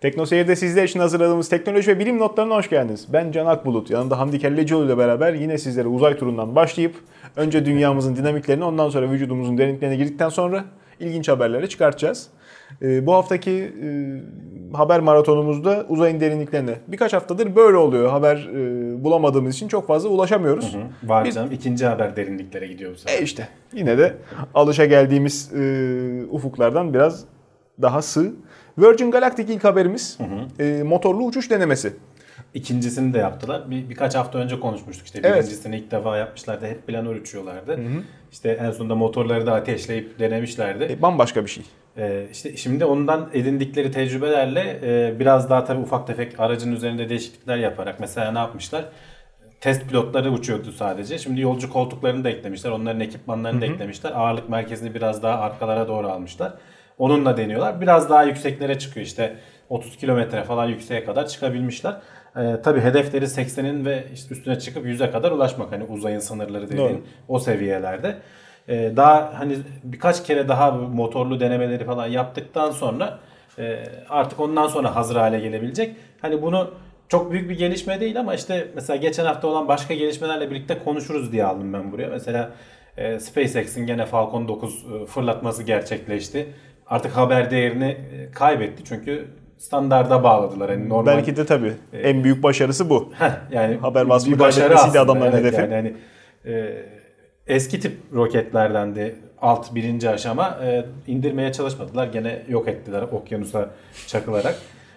Tekno Seyir'de sizler için hazırladığımız teknoloji ve bilim notlarına hoş geldiniz. Ben Can Akbulut. Yanında Hamdi Kellecioğlu ile beraber yine sizlere uzay turundan başlayıp önce dünyamızın dinamiklerini ondan sonra vücudumuzun derinliklerine girdikten sonra ilginç haberleri çıkartacağız. Ee, bu haftaki e, haber maratonumuzda uzayın derinliklerine. Birkaç haftadır böyle oluyor. Haber e, bulamadığımız için çok fazla ulaşamıyoruz. Hı hı. Var Biz, canım. İkinci haber derinliklere gidiyor bu sefer. E işte yine de alışa geldiğimiz e, ufuklardan biraz daha sığ. Virgin Galactic ilk haberimiz hı hı. E, motorlu uçuş denemesi. İkincisini de yaptılar. Bir, birkaç hafta önce konuşmuştuk. İşte evet. birincisini ilk defa yapmışlardı. Hep planör uçuyorlardı. Hı hı. İşte en sonunda motorları da ateşleyip denemişlerdi. E, bambaşka bir şey. Ee, işte şimdi ondan edindikleri tecrübelerle e, biraz daha tabii ufak tefek aracın üzerinde değişiklikler yaparak mesela ne yapmışlar? Test pilotları uçuyordu sadece. Şimdi yolcu koltuklarını da eklemişler. Onların ekipmanlarını Hı-hı. da eklemişler. Ağırlık merkezini biraz daha arkalara doğru almışlar. Onunla deniyorlar. Biraz daha yükseklere çıkıyor işte 30 kilometre falan yükseğe kadar çıkabilmişler. Ee, tabii hedefleri 80'in ve işte üstüne çıkıp 100'e kadar ulaşmak hani uzayın sınırları dediğin Doğru. o seviyelerde. Ee, daha hani birkaç kere daha motorlu denemeleri falan yaptıktan sonra e, artık ondan sonra hazır hale gelebilecek. Hani bunu çok büyük bir gelişme değil ama işte mesela geçen hafta olan başka gelişmelerle birlikte konuşuruz diye aldım ben buraya. Mesela e, SpaceX'in gene Falcon 9 e, fırlatması gerçekleşti artık haber değerini e, kaybetti. Çünkü standarda bağladılar. Yani normal, Belki de tabii. E, en büyük başarısı bu. Heh, yani haber vasfı kaybetmesiydi adamların evet, hedefi. Yani, yani e, eski tip roketlerden de alt birinci aşama e, indirmeye çalışmadılar. Gene yok ettiler okyanusa çakılarak.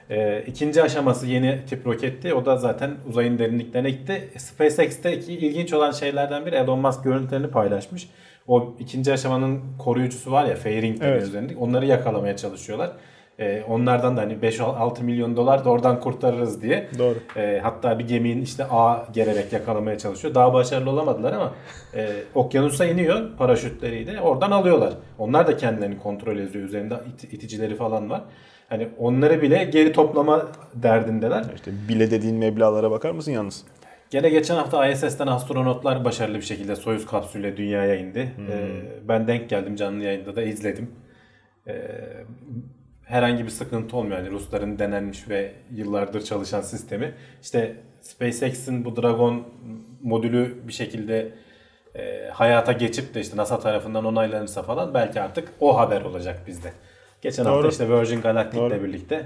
E, ikinci aşaması yeni tip roketti. O da zaten uzayın derinliklerine gitti. SpaceX'te iki ilginç olan şeylerden biri Elon Musk görüntülerini paylaşmış o ikinci aşamanın koruyucusu var ya fairing evet. üzerinde onları yakalamaya çalışıyorlar. Ee, onlardan da hani 5-6 milyon dolar da oradan kurtarırız diye. Doğru. Ee, hatta bir geminin işte ağ gererek yakalamaya çalışıyor. Daha başarılı olamadılar ama e, okyanusa iniyor paraşütleriyle oradan alıyorlar. Onlar da kendilerini kontrol ediyor. Üzerinde it- iticileri falan var. Hani onları bile geri toplama derdindeler. İşte bile dediğin meblağlara bakar mısın yalnız? Gene geçen hafta ISS'ten astronotlar başarılı bir şekilde Soyuz kapsülüyle dünyaya indi. Hmm. Ee, ben denk geldim canlı yayında da izledim. Ee, herhangi bir sıkıntı olmuyor. Yani Rusların denenmiş ve yıllardır çalışan sistemi. İşte SpaceX'in bu Dragon modülü bir şekilde e, hayata geçip de işte NASA tarafından onaylanırsa falan belki artık o haber olacak bizde. Geçen Doğru. hafta işte Virgin Galactic ile birlikte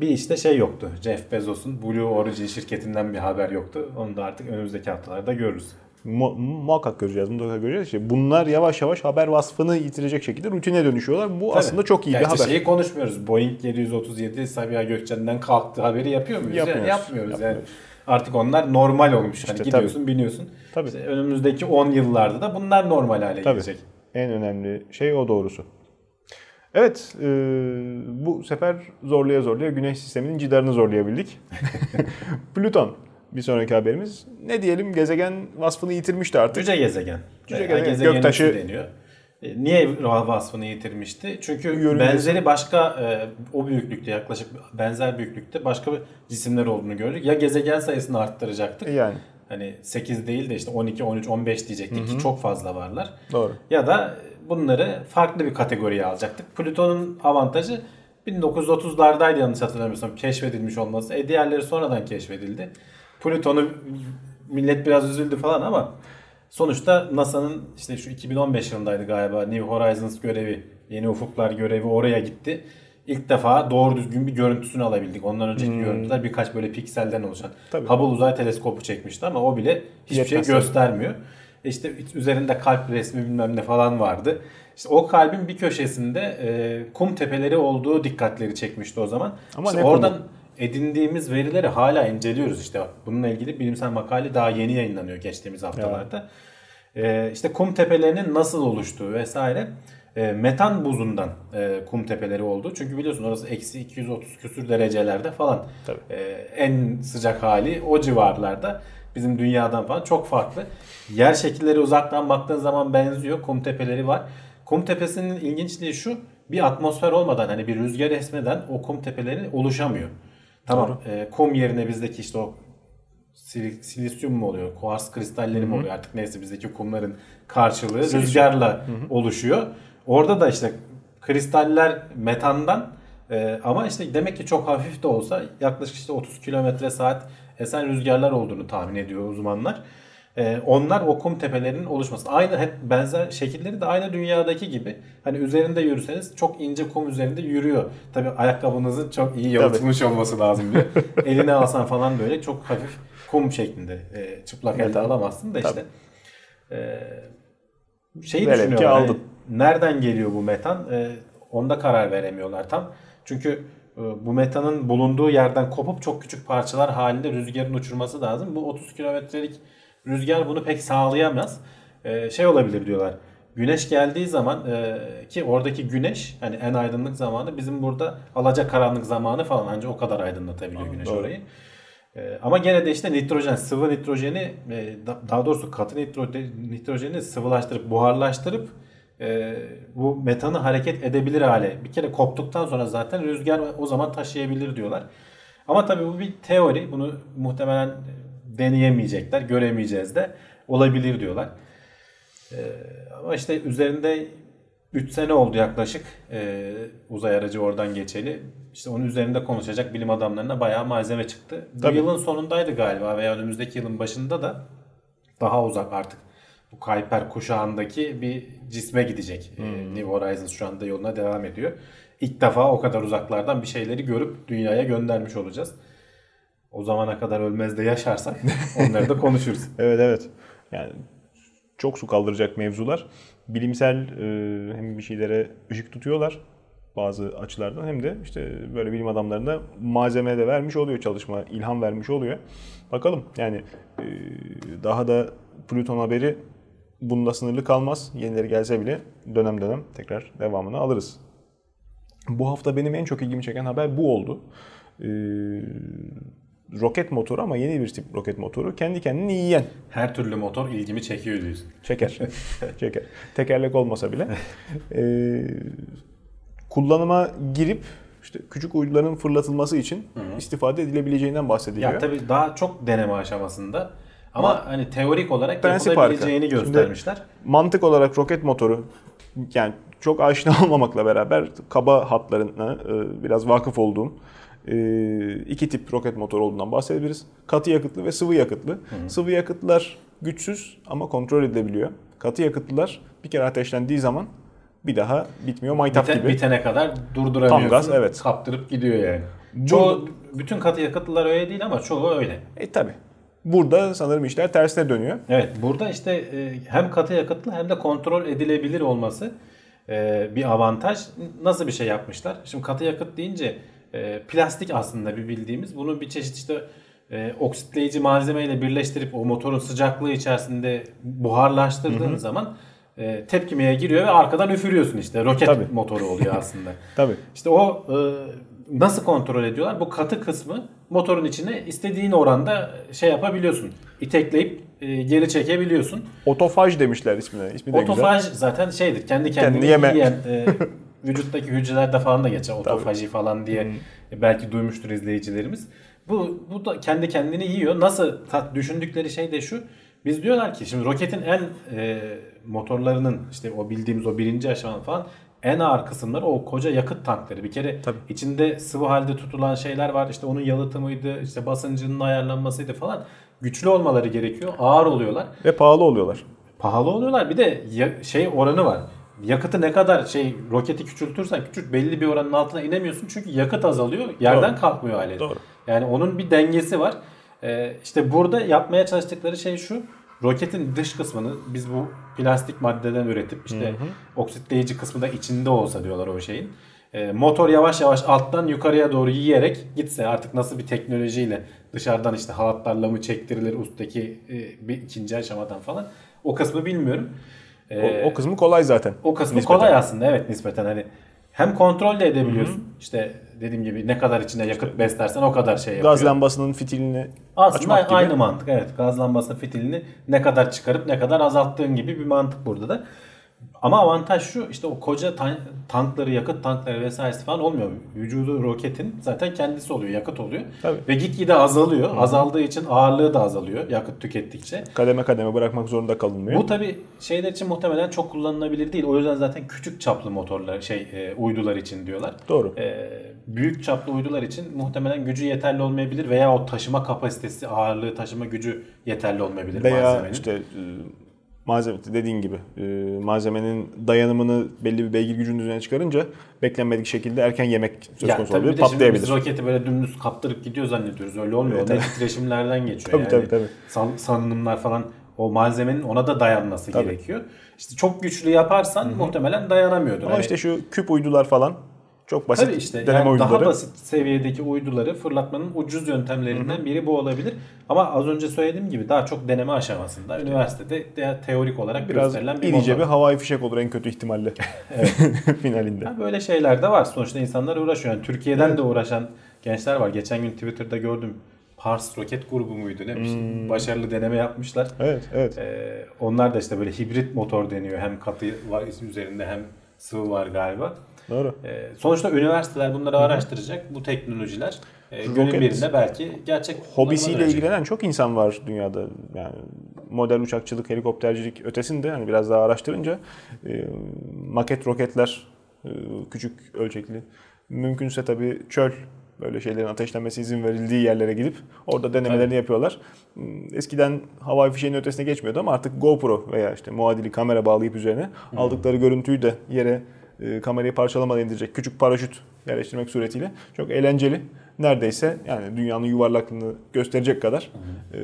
bir işte şey yoktu. Jeff Bezos'un Blue Origin şirketinden bir haber yoktu. Onu da artık önümüzdeki haftalarda görürüz. Mu- muhakkak göreceğiz. Mutlaka göreceğiz. İşte bunlar yavaş yavaş haber vasfını yitirecek şekilde rutine dönüşüyorlar. Bu Tabii. aslında çok iyi Gerçi bir haber. şeyi konuşmuyoruz. Boeing 737 Sabiha Gökçen'den kalktı haberi yapıyor muyuz? Yapmıyoruz. Yani yapmıyoruz. Yapmıyoruz. Yani artık onlar normal olmuş. İşte hani gidiyorsun, tabii. biniyorsun. Tabii. İşte önümüzdeki 10 yıllarda da bunlar normal hale tabii. gelecek. En önemli şey o doğrusu. Evet, e, bu sefer zorluya zorluya Güneş sisteminin cidarını zorlayabildik. Plüton bir sonraki haberimiz. Ne diyelim gezegen vasfını yitirmişti artık. Cüce gezegen. Cüce gezegen, gezegen göktaşı deniyor. E, niye vasfını yitirmişti? Çünkü Yörüngesi. benzeri başka e, o büyüklükte yaklaşık benzer büyüklükte başka cisimler olduğunu gördük. Ya gezegen sayısını arttıracaktık. Yani. Hani 8 değil de işte 12, 13, 15 diyecektik Hı-hı. ki çok fazla varlar. Doğru. Ya da bunları farklı bir kategoriye alacaktık. Plüton'un avantajı 1930'lardaydı yanlış hatırlamıyorsam keşfedilmiş olması. E diğerleri sonradan keşfedildi. Plüton'u millet biraz üzüldü falan ama sonuçta NASA'nın işte şu 2015 yılındaydı galiba New Horizons görevi, Yeni Ufuklar görevi oraya gitti. İlk defa doğru düzgün bir görüntüsünü alabildik. Ondan önceki hmm. görüntüler birkaç böyle pikselden oluşan. Tabii. Hubble uzay teleskopu çekmişti ama o bile hiçbir Yetmez şey göstermiyor. Tabii. İşte üzerinde kalp resmi bilmem ne falan vardı. İşte o kalbin bir köşesinde e, kum tepeleri olduğu dikkatleri çekmişti o zaman. Ama işte oradan kumu? edindiğimiz verileri hala inceliyoruz işte. Bununla ilgili bilimsel makale daha yeni yayınlanıyor geçtiğimiz haftalarda. E, işte kum tepelerinin nasıl oluştuğu vesaire. E, metan buzundan e, kum tepeleri oldu. Çünkü biliyorsun orası eksi 230 küsür derecelerde falan. Tabii. E, en sıcak hali o civarlarda bizim dünyadan falan çok farklı. Yer şekilleri uzaktan baktığın zaman benziyor. Kum tepeleri var. Kum tepesinin ilginçliği şu. Bir atmosfer olmadan hani bir rüzgar esmeden o kum tepeleri oluşamıyor. Tamam. E, kum yerine bizdeki işte o silisyum mu oluyor? Kuars kristalleri mi oluyor? Artık neyse bizdeki kumların karşılığı Silisyum. rüzgarla Hı-hı. oluşuyor. Orada da işte kristaller metandan Ee, ama işte demek ki çok hafif de olsa yaklaşık işte 30 kilometre saat esen rüzgarlar olduğunu tahmin ediyor uzmanlar. Ee, onlar o kum tepelerinin oluşması. Aynı hep benzer şekilleri de aynı dünyadaki gibi. Hani üzerinde yürüseniz çok ince kum üzerinde yürüyor. Tabi ayakkabınızın çok iyi yalıtılmış olması lazım diyor. Eline alsan falan böyle çok hafif kum şeklinde. E, çıplak elde alamazsın da işte. E, şeyi Velev ki düşünüyorlar. hani aldın. nereden geliyor bu metan? E, onda karar veremiyorlar tam. Çünkü bu metanın bulunduğu yerden kopup çok küçük parçalar halinde rüzgarın uçurması lazım. Bu 30 kilometrelik rüzgar bunu pek sağlayamaz. E, şey olabilir diyorlar. Güneş geldiği zaman e, ki oradaki güneş hani en aydınlık zamanı bizim burada alacakaranlık zamanı falan ancak o kadar aydınlatabiliyor güneş doğru. orayı. E, ama gene de işte nitrojen, sıvı nitrojeni e, da- daha doğrusu katı nitro- nitrojeni sıvılaştırıp buharlaştırıp e, bu metanı hareket edebilir hale. Bir kere koptuktan sonra zaten rüzgar o zaman taşıyabilir diyorlar. Ama tabii bu bir teori. Bunu muhtemelen deneyemeyecekler, göremeyeceğiz de olabilir diyorlar. E, ama işte üzerinde 3 sene oldu yaklaşık e, uzay aracı oradan geçeli. İşte onun üzerinde konuşacak bilim adamlarına bayağı malzeme çıktı. Tabii. Bu yılın sonundaydı galiba veya önümüzdeki yılın başında da daha uzak artık bu Kuiper kuşağındaki bir cisme gidecek. E, New Horizons şu anda yoluna devam ediyor. İlk defa o kadar uzaklardan bir şeyleri görüp dünyaya göndermiş olacağız. O zamana kadar ölmez de yaşarsak onları da konuşuruz. Evet evet. Yani çok su kaldıracak mevzular. Bilimsel e, hem bir şeylere ışık tutuyorlar bazı açılardan hem de işte böyle bilim adamlarına malzeme de vermiş oluyor çalışma, ilham vermiş oluyor. Bakalım yani e, daha da Plüton haberi bunda sınırlı kalmaz. Yenileri gelse bile dönem dönem tekrar devamını alırız. Bu hafta benim en çok ilgimi çeken haber bu oldu. Ee, roket motoru ama yeni bir tip roket motoru. Kendi kendini yiyen. Her türlü motor ilgimi çekiyor diyorsun. Çeker. Çeker. Tekerlek olmasa bile. Ee, kullanıma girip işte küçük uyduların fırlatılması için istifade edilebileceğinden bahsediliyor. Ya tabii daha çok deneme aşamasında. Ama hani teorik olarak Prensip yapılabileceğini. Şimdi- göstermişler. Mantık olarak roket motoru yani çok aşina olmamakla beraber kaba hatlarına e, biraz vakıf olduğum e, iki tip roket motoru olduğundan bahsedebiliriz. Katı yakıtlı ve sıvı yakıtlı. Sıvı yakıtlar güçsüz ama kontrol edilebiliyor. Katı yakıtlılar bir kere ateşlendiği zaman bir daha bitmiyor maytap Bite- gibi. bitene kadar durduramıyorsun. Tam gaz, evet. Kaptırıp gidiyor yani. Çoğu, bütün katı yakıtlılar öyle değil ama çoğu öyle. E tabi. Burada sanırım işler tersine dönüyor. Evet burada işte e, hem katı yakıtlı hem de kontrol edilebilir olması e, bir avantaj. Nasıl bir şey yapmışlar? Şimdi katı yakıt deyince e, plastik aslında bir bildiğimiz. Bunu bir çeşit işte oksitleyici malzemeyle birleştirip o motorun sıcaklığı içerisinde buharlaştırdığın zaman e, tepkimeye giriyor ve arkadan üfürüyorsun işte. Roket Tabii. motoru oluyor aslında. Tabi. İşte o nasıl kontrol ediyorlar? Bu katı kısmı motorun içine istediğin oranda şey yapabiliyorsun. İtekleyip e, geri çekebiliyorsun. Otofaj demişler ismine. İsmi de güzel. Otofaj zaten şeydir. Kendi kendini yeme. yiyen e, vücuttaki hücrelerde falan da geçer. Otofaji falan diye e, belki duymuştur izleyicilerimiz. Bu, bu da kendi kendini yiyor. Nasıl tat, düşündükleri şey de şu. Biz diyorlar ki şimdi roketin en e, motorlarının işte o bildiğimiz o birinci aşama falan en ağır kısımları o koca yakıt tankları. Bir kere Tabii. içinde sıvı halde tutulan şeyler var. İşte onun yalıtımıydı, işte basıncının ayarlanmasıydı falan. Güçlü olmaları gerekiyor. Ağır oluyorlar Ve pahalı oluyorlar. pahalı oluyorlar. Bir de şey oranı var. Yakıtı ne kadar şey roketi küçültürsen küçült belli bir oranın altına inemiyorsun. Çünkü yakıt azalıyor. Yerden Doğru. kalkmıyor alet. Doğru. Yani onun bir dengesi var. Ee, işte burada yapmaya çalıştıkları şey şu. Roketin dış kısmını biz bu plastik maddeden üretip işte oksitleyici kısmı da içinde olsa diyorlar o şeyin. Ee, motor yavaş yavaş alttan yukarıya doğru yiyerek gitse artık nasıl bir teknolojiyle dışarıdan işte halatlarla mı çektirilir üstteki e, bir ikinci aşamadan falan. O kısmı bilmiyorum. O, Ee, o kısmı kolay zaten. o kısmı nispeten. kolay aslında evet nispeten hani hem kontrol de edebiliyorsun. İşte dediğim gibi ne kadar içine yakıt beslersen o kadar şey yapıyor. Gaz lambasının fitilini Aslında açmak gibi. aynı mantık evet. Gaz lambasının fitilini ne kadar çıkarıp ne kadar azalttığın gibi bir mantık burada da. Ama avantaj şu işte o koca tan- tankları, yakıt tankları vesairesi falan olmuyor. Vücudu roketin zaten kendisi oluyor, yakıt oluyor. Tabii. Ve gitgide azalıyor. Azaldığı için ağırlığı da azalıyor yakıt tükettikçe. Kademe kademe bırakmak zorunda kalınmıyor. Bu tabi şeyler için muhtemelen çok kullanılabilir değil. O yüzden zaten küçük çaplı motorlar şey e, uydular için diyorlar. Doğru. E, büyük çaplı uydular için muhtemelen gücü yeterli olmayabilir veya o taşıma kapasitesi, ağırlığı taşıma gücü yeterli olmayabilir Veya malzemenin. işte e, malzeme dediğin gibi e, malzemenin dayanımını belli bir beygir gücünün üzerine çıkarınca beklenmedik şekilde erken yemek söz konusu olabilir. Patlayabilir. biz roketi böyle dümdüz kaptırıp gidiyor zannediyoruz. Öyle olmuyor. Evet, Onda titreşimlerden geçiyor. Tabii, yani. tabii, tabii. San- salınımlar falan o malzemenin ona da dayanması Tabii. gerekiyor. İşte çok güçlü yaparsan muhtemelen dayanamıyordur. Ama Hani- işte şu küp uydular falan çok basit Tabii işte deneme yani uyduları. daha basit seviyedeki uyduları fırlatmanın ucuz yöntemlerinden biri bu olabilir. Ama az önce söylediğim gibi daha çok deneme aşamasında. Üniversitede de teorik olarak Biraz gösterilen bir motor. bir havai fişek olur en kötü ihtimalle finalinde. Ha, Böyle şeyler de var. Sonuçta insanlar uğraşıyor. Yani Türkiye'den de uğraşan gençler var. Geçen gün Twitter'da gördüm. Pars roket grubu muydu ne? Şey. Hmm. Başarılı deneme yapmışlar. Evet, evet. Ee, onlar da işte böyle hibrit motor deniyor. Hem katı var üzerinde hem sıvı var galiba. Doğru. Ee, sonuçta üniversiteler bunları araştıracak. Bu teknolojiler e, günün birinde belki gerçek Hobisiyle ilgilenen çok insan var dünyada. Yani model uçakçılık, helikoptercilik ötesinde hani biraz daha araştırınca e, maket roketler e, küçük ölçekli. Mümkünse tabii çöl böyle şeylerin ateşlenmesi izin verildiği yerlere gidip orada denemelerini yapıyorlar. Hmm, Eskiden havai fişeğin ötesine geçmiyordu ama artık GoPro veya işte muadili kamera bağlayıp üzerine aldıkları görüntüyü de yere e, kamerayı parçalamadan indirecek küçük paraşüt yerleştirmek suretiyle çok eğlenceli. Neredeyse yani dünyanın yuvarlaklığını gösterecek kadar e,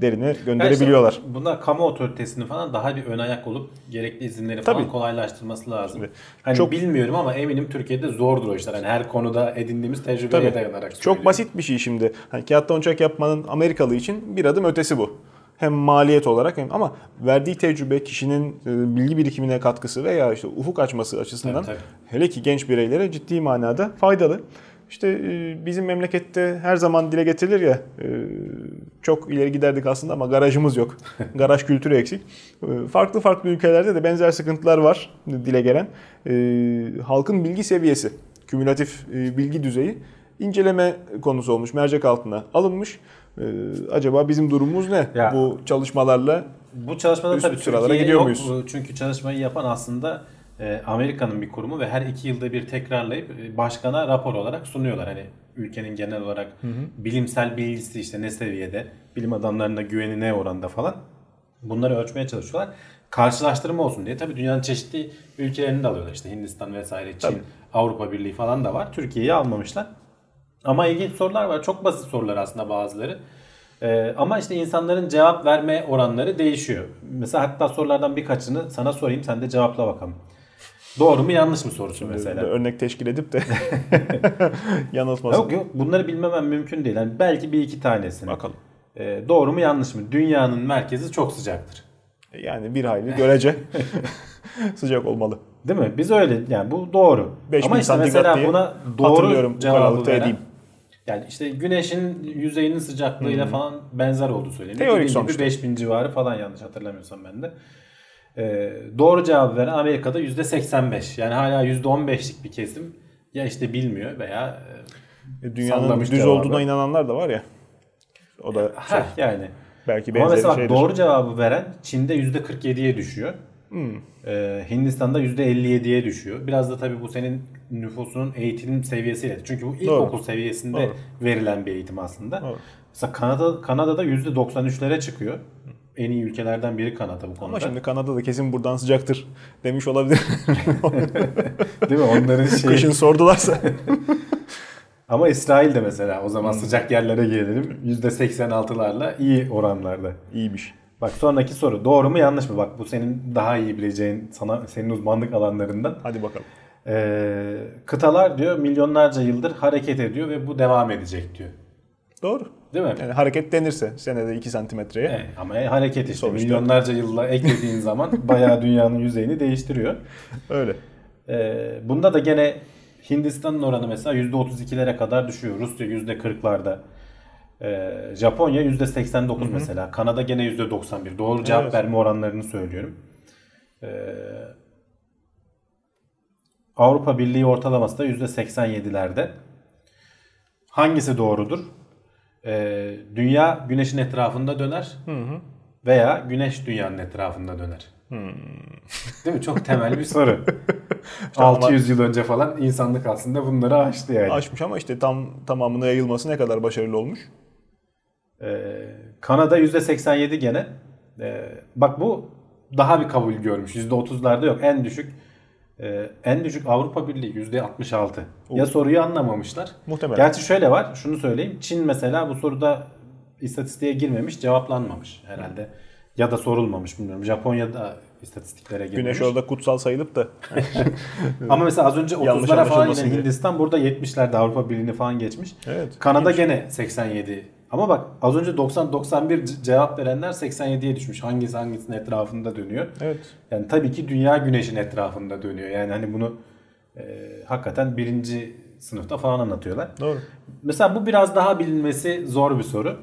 derine gönderebiliyorlar. işte bunlar kamu otoritesinin falan daha bir ön ayak olup gerekli izinleri falan Tabii. kolaylaştırması lazım. Tabii. Hani Çok- bilmiyorum ama eminim Türkiye'de zordur o işler. Hani her konuda edindiğimiz tecrübeye Tabii. dayanarak Çok söylüyorum. basit bir şey şimdi. Hani kağıttan uçak yapmanın Amerikalı için bir adım ötesi bu. Hem maliyet olarak hem ama verdiği tecrübe kişinin e, bilgi birikimine katkısı veya işte ufuk açması açısından Tabii, hele ki genç bireylere ciddi manada faydalı. İşte e, bizim memlekette her zaman dile getirilir ya e, çok ileri giderdik aslında ama garajımız yok. Garaj kültürü eksik. Farklı farklı ülkelerde de benzer sıkıntılar var dile gelen. Halkın bilgi seviyesi, kümülatif bilgi düzeyi inceleme konusu olmuş. Mercek altına alınmış. E, Acaba bizim durumumuz ne? Ya- Bu çalışmalarla Bu çalışmada Üst tabii sıralara gidiyor yok. muyuz? Çünkü çalışmayı yapan aslında e, Amerika'nın bir kurumu ve her iki yılda bir tekrarlayıp e, başkana rapor olarak sunuyorlar. Hani ülkenin genel olarak bilimsel bilgisi işte ne seviyede, bilim adamlarına güveni ne oranda falan. Bunları ölçmeye çalışıyorlar. Karşılaştırma olsun diye. Tabii dünyanın çeşitli ülkelerini de alıyorlar. İşte Hindistan vesaire, Çin, Tabii. Avrupa Birliği falan da var. Türkiye'yi almamışlar. Ama ilginç sorular var. Çok basit sorular aslında bazıları. Ee, ama işte insanların cevap verme oranları değişiyor. Mesela hatta sorulardan birkaçını sana sorayım sen de cevapla bakalım. Doğru mu yanlış mı sorusu mesela. örnek teşkil edip de yanıltmasın. Yok yok bunları bilmemem mümkün değil. Yani belki bir iki tanesini. Bakalım. Ee, doğru mu yanlış mı? Dünyanın merkezi çok sıcaktır. Yani bir hayli görece sıcak olmalı. Değil mi? Biz öyle yani bu doğru. 5000 Ama işte mesela diye buna doğru cevabı veren edeyim. Yani işte güneşin yüzeyinin sıcaklığıyla falan benzer olduğu söyleniyor. Teorik Dediğim gibi sonuçta. 5000 civarı falan yanlış hatırlamıyorsam ben de. Ee, doğru cevabı veren Amerika'da %85. Yani hala %15'lik bir kesim ya işte bilmiyor veya E, Dünyanın Sallamış düz cevabı. olduğuna inananlar da var ya. O da e, şey, yani. belki Ama benzeri mesela şeydir. doğru cevabı veren Çin'de %47'ye düşüyor. Hmm. Ee, Hindistan'da %57'ye düşüyor. Biraz da tabii bu senin nüfusunun eğitim seviyesiyle. Çünkü bu ilkokul seviyesinde Doğru. verilen bir eğitim aslında. Doğru. Mesela Kanada Kanada'da %93'lere çıkıyor. En iyi ülkelerden biri Kanada bu konuda. Ama şimdi Kanada'da kesin buradan sıcaktır demiş olabilir. Değil mi? Onların şeyi. Kışın sordularsa. Ama İsrail de mesela o zaman sıcak yerlere gelelim. %86'larla iyi oranlarda. İyiymiş. Bak sonraki soru. Doğru mu yanlış mı? Bak bu senin daha iyi bileceğin, sana senin uzmanlık alanlarından. Hadi bakalım. Ee, kıtalar diyor milyonlarca yıldır hareket ediyor ve bu devam edecek diyor. Doğru. Değil mi? Yani hareket denirse senede 2 santimetreye. Evet, ama hareket işte Sonuçta- milyonlarca yılla eklediğin zaman bayağı dünyanın yüzeyini değiştiriyor. Öyle. Ee, bunda da gene Hindistan'ın oranı mesela %32'lere kadar düşüyor. Rusya %40'larda. Ee, Japonya %89 mesela. Kanada gene %91. Doğru cevap Evet. verme oranlarını söylüyorum. Ee, Avrupa Birliği ortalaması da %87'lerde. Hangisi doğrudur? Ee, dünya güneşin etrafında döner veya güneş dünyanın etrafında döner. Değil mi? Çok temel bir soru. 600 yıl önce falan insanlık aslında bunları aştı yani. Aşmış ama işte tam tamamına yayılması ne kadar başarılı olmuş? Ee, Kanada %87 gene. Ee, bak bu daha bir kabul görmüş. %30'larda yok. En düşük e, en düşük Avrupa Birliği %66. Ya soruyu anlamamışlar. Muhtemelen. Gerçi şöyle var. Şunu söyleyeyim. Çin mesela bu soruda istatistiğe girmemiş, cevaplanmamış herhalde. Ya da sorulmamış bilmiyorum. Japonya'da istatistiklere girmemiş. Güneş orada kutsal sayılıp da Ama mesela az önce Yanlış 30'lara falan yine. Hindistan burada 70'lerde Avrupa Birliği'ni falan geçmiş. Evet, Kanada gene 87. Ama bak az önce 90 91 ce- cevap verenler 87'ye düşmüş. Hangisi hangisinin etrafında dönüyor? evet. Yani tabii ki dünya güneşin etrafında dönüyor. Yani hani bunu e, hakikaten birinci sınıfta falan anlatıyorlar. Doğru. Mesela bu biraz daha bilinmesi zor bir soru.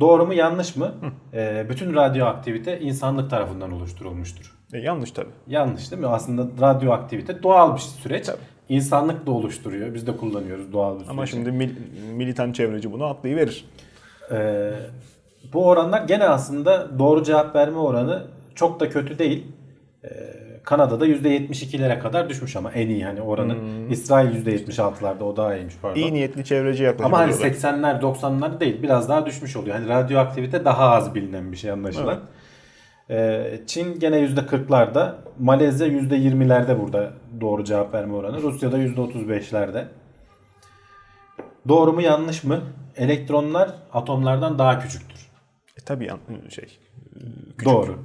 Doğru mu yanlış mı? E, bütün radyoaktivite insanlık tarafından oluşturulmuştur. E, yanlış tabii. Yanlış değil mi? Aslında radyoaktivite doğal bir süreç. İnsanlık da oluşturuyor. Biz de kullanıyoruz doğal bir süreç. Ama şimdi mil- militan çevreci bunu atlayıverir. Ee, bu oranlar gene aslında doğru cevap verme oranı çok da kötü değil. Ee, Kanada'da %72'lere kadar düşmüş ama en iyi hani oranı. İsrail %76'larda o daha iyiymiş pardon. İyi niyetli çevreci yaklaşım. ama hani oluyorlar. 80'ler 90'lar değil biraz daha düşmüş oluyor. Hani radyoaktivite daha az bilinen bir şey anlaşılan. Ee, Çin gene %40'larda, Malezya %20'lerde burada doğru cevap verme oranı. Rusya'da %35'lerde. Doğru mu yanlış mı? Elektronlar atomlardan daha küçüktür. E, tabii şey. Doğru.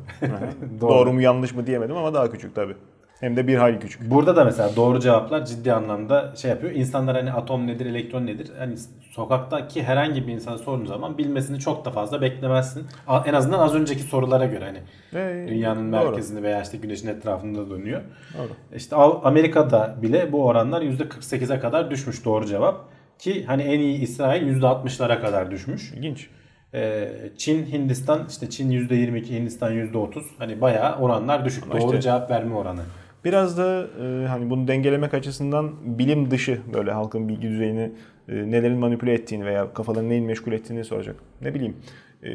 Doğru. mu yanlış mı diyemedim ama daha küçük tabii. Hem de bir hayli küçük. Burada da mesela doğru cevaplar ciddi anlamda şey yapıyor. İnsanlar hani atom nedir, elektron nedir? Hani sokaktaki herhangi bir insana sorduğun zaman bilmesini çok da fazla beklemezsin. En azından az önceki sorulara göre hani Ve- dünyanın doğru. merkezinde veya işte güneşin etrafında dönüyor. Doğru. İşte Amerika'da bile bu oranlar %48'e kadar düşmüş doğru cevap. Ki hani en iyi İsrail %60'lara kadar düşmüş. İlginç. Ee, Çin, Hindistan işte Çin %22, Hindistan %30. Hani bayağı oranlar düşük. Ama doğru işte- cevap verme oranı. Biraz da e, hani bunu dengelemek açısından bilim dışı böyle halkın bilgi düzeyini e, nelerin manipüle ettiğini veya kafalarını neyin meşgul ettiğini soracak. Ne bileyim. E,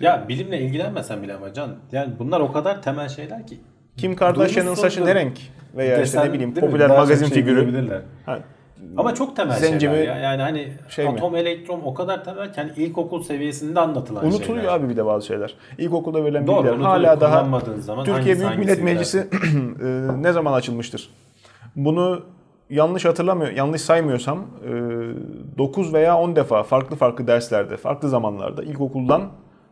Ya bilimle ilgilenmesen bile ama Can yani bunlar o kadar temel şeyler ki. Kim Kardashian'ın Duymuşsundur. saçı ne renk? Veya işte Desen, ne bileyim değil mi? popüler Daha çok magazin şey figürü. Ha, Ama çok temel Zenci şeyler mi? ya. Yani hani Şey mi? atom, elektron o kadar temel ki hani ilkokul seviyesinde anlatılan unutuluyor şeyler. abi bir de bazı şeyler. İlkokulda verilen Doğru, bilgiler unutuluyor. hala daha zaman Türkiye Büyük Millet Meclisi e, ne zaman açılmıştır? Bunu yanlış hatırlamıyor, yanlış saymıyorsam 9 veya 10 defa farklı farklı derslerde, farklı zamanlarda ilkokuldan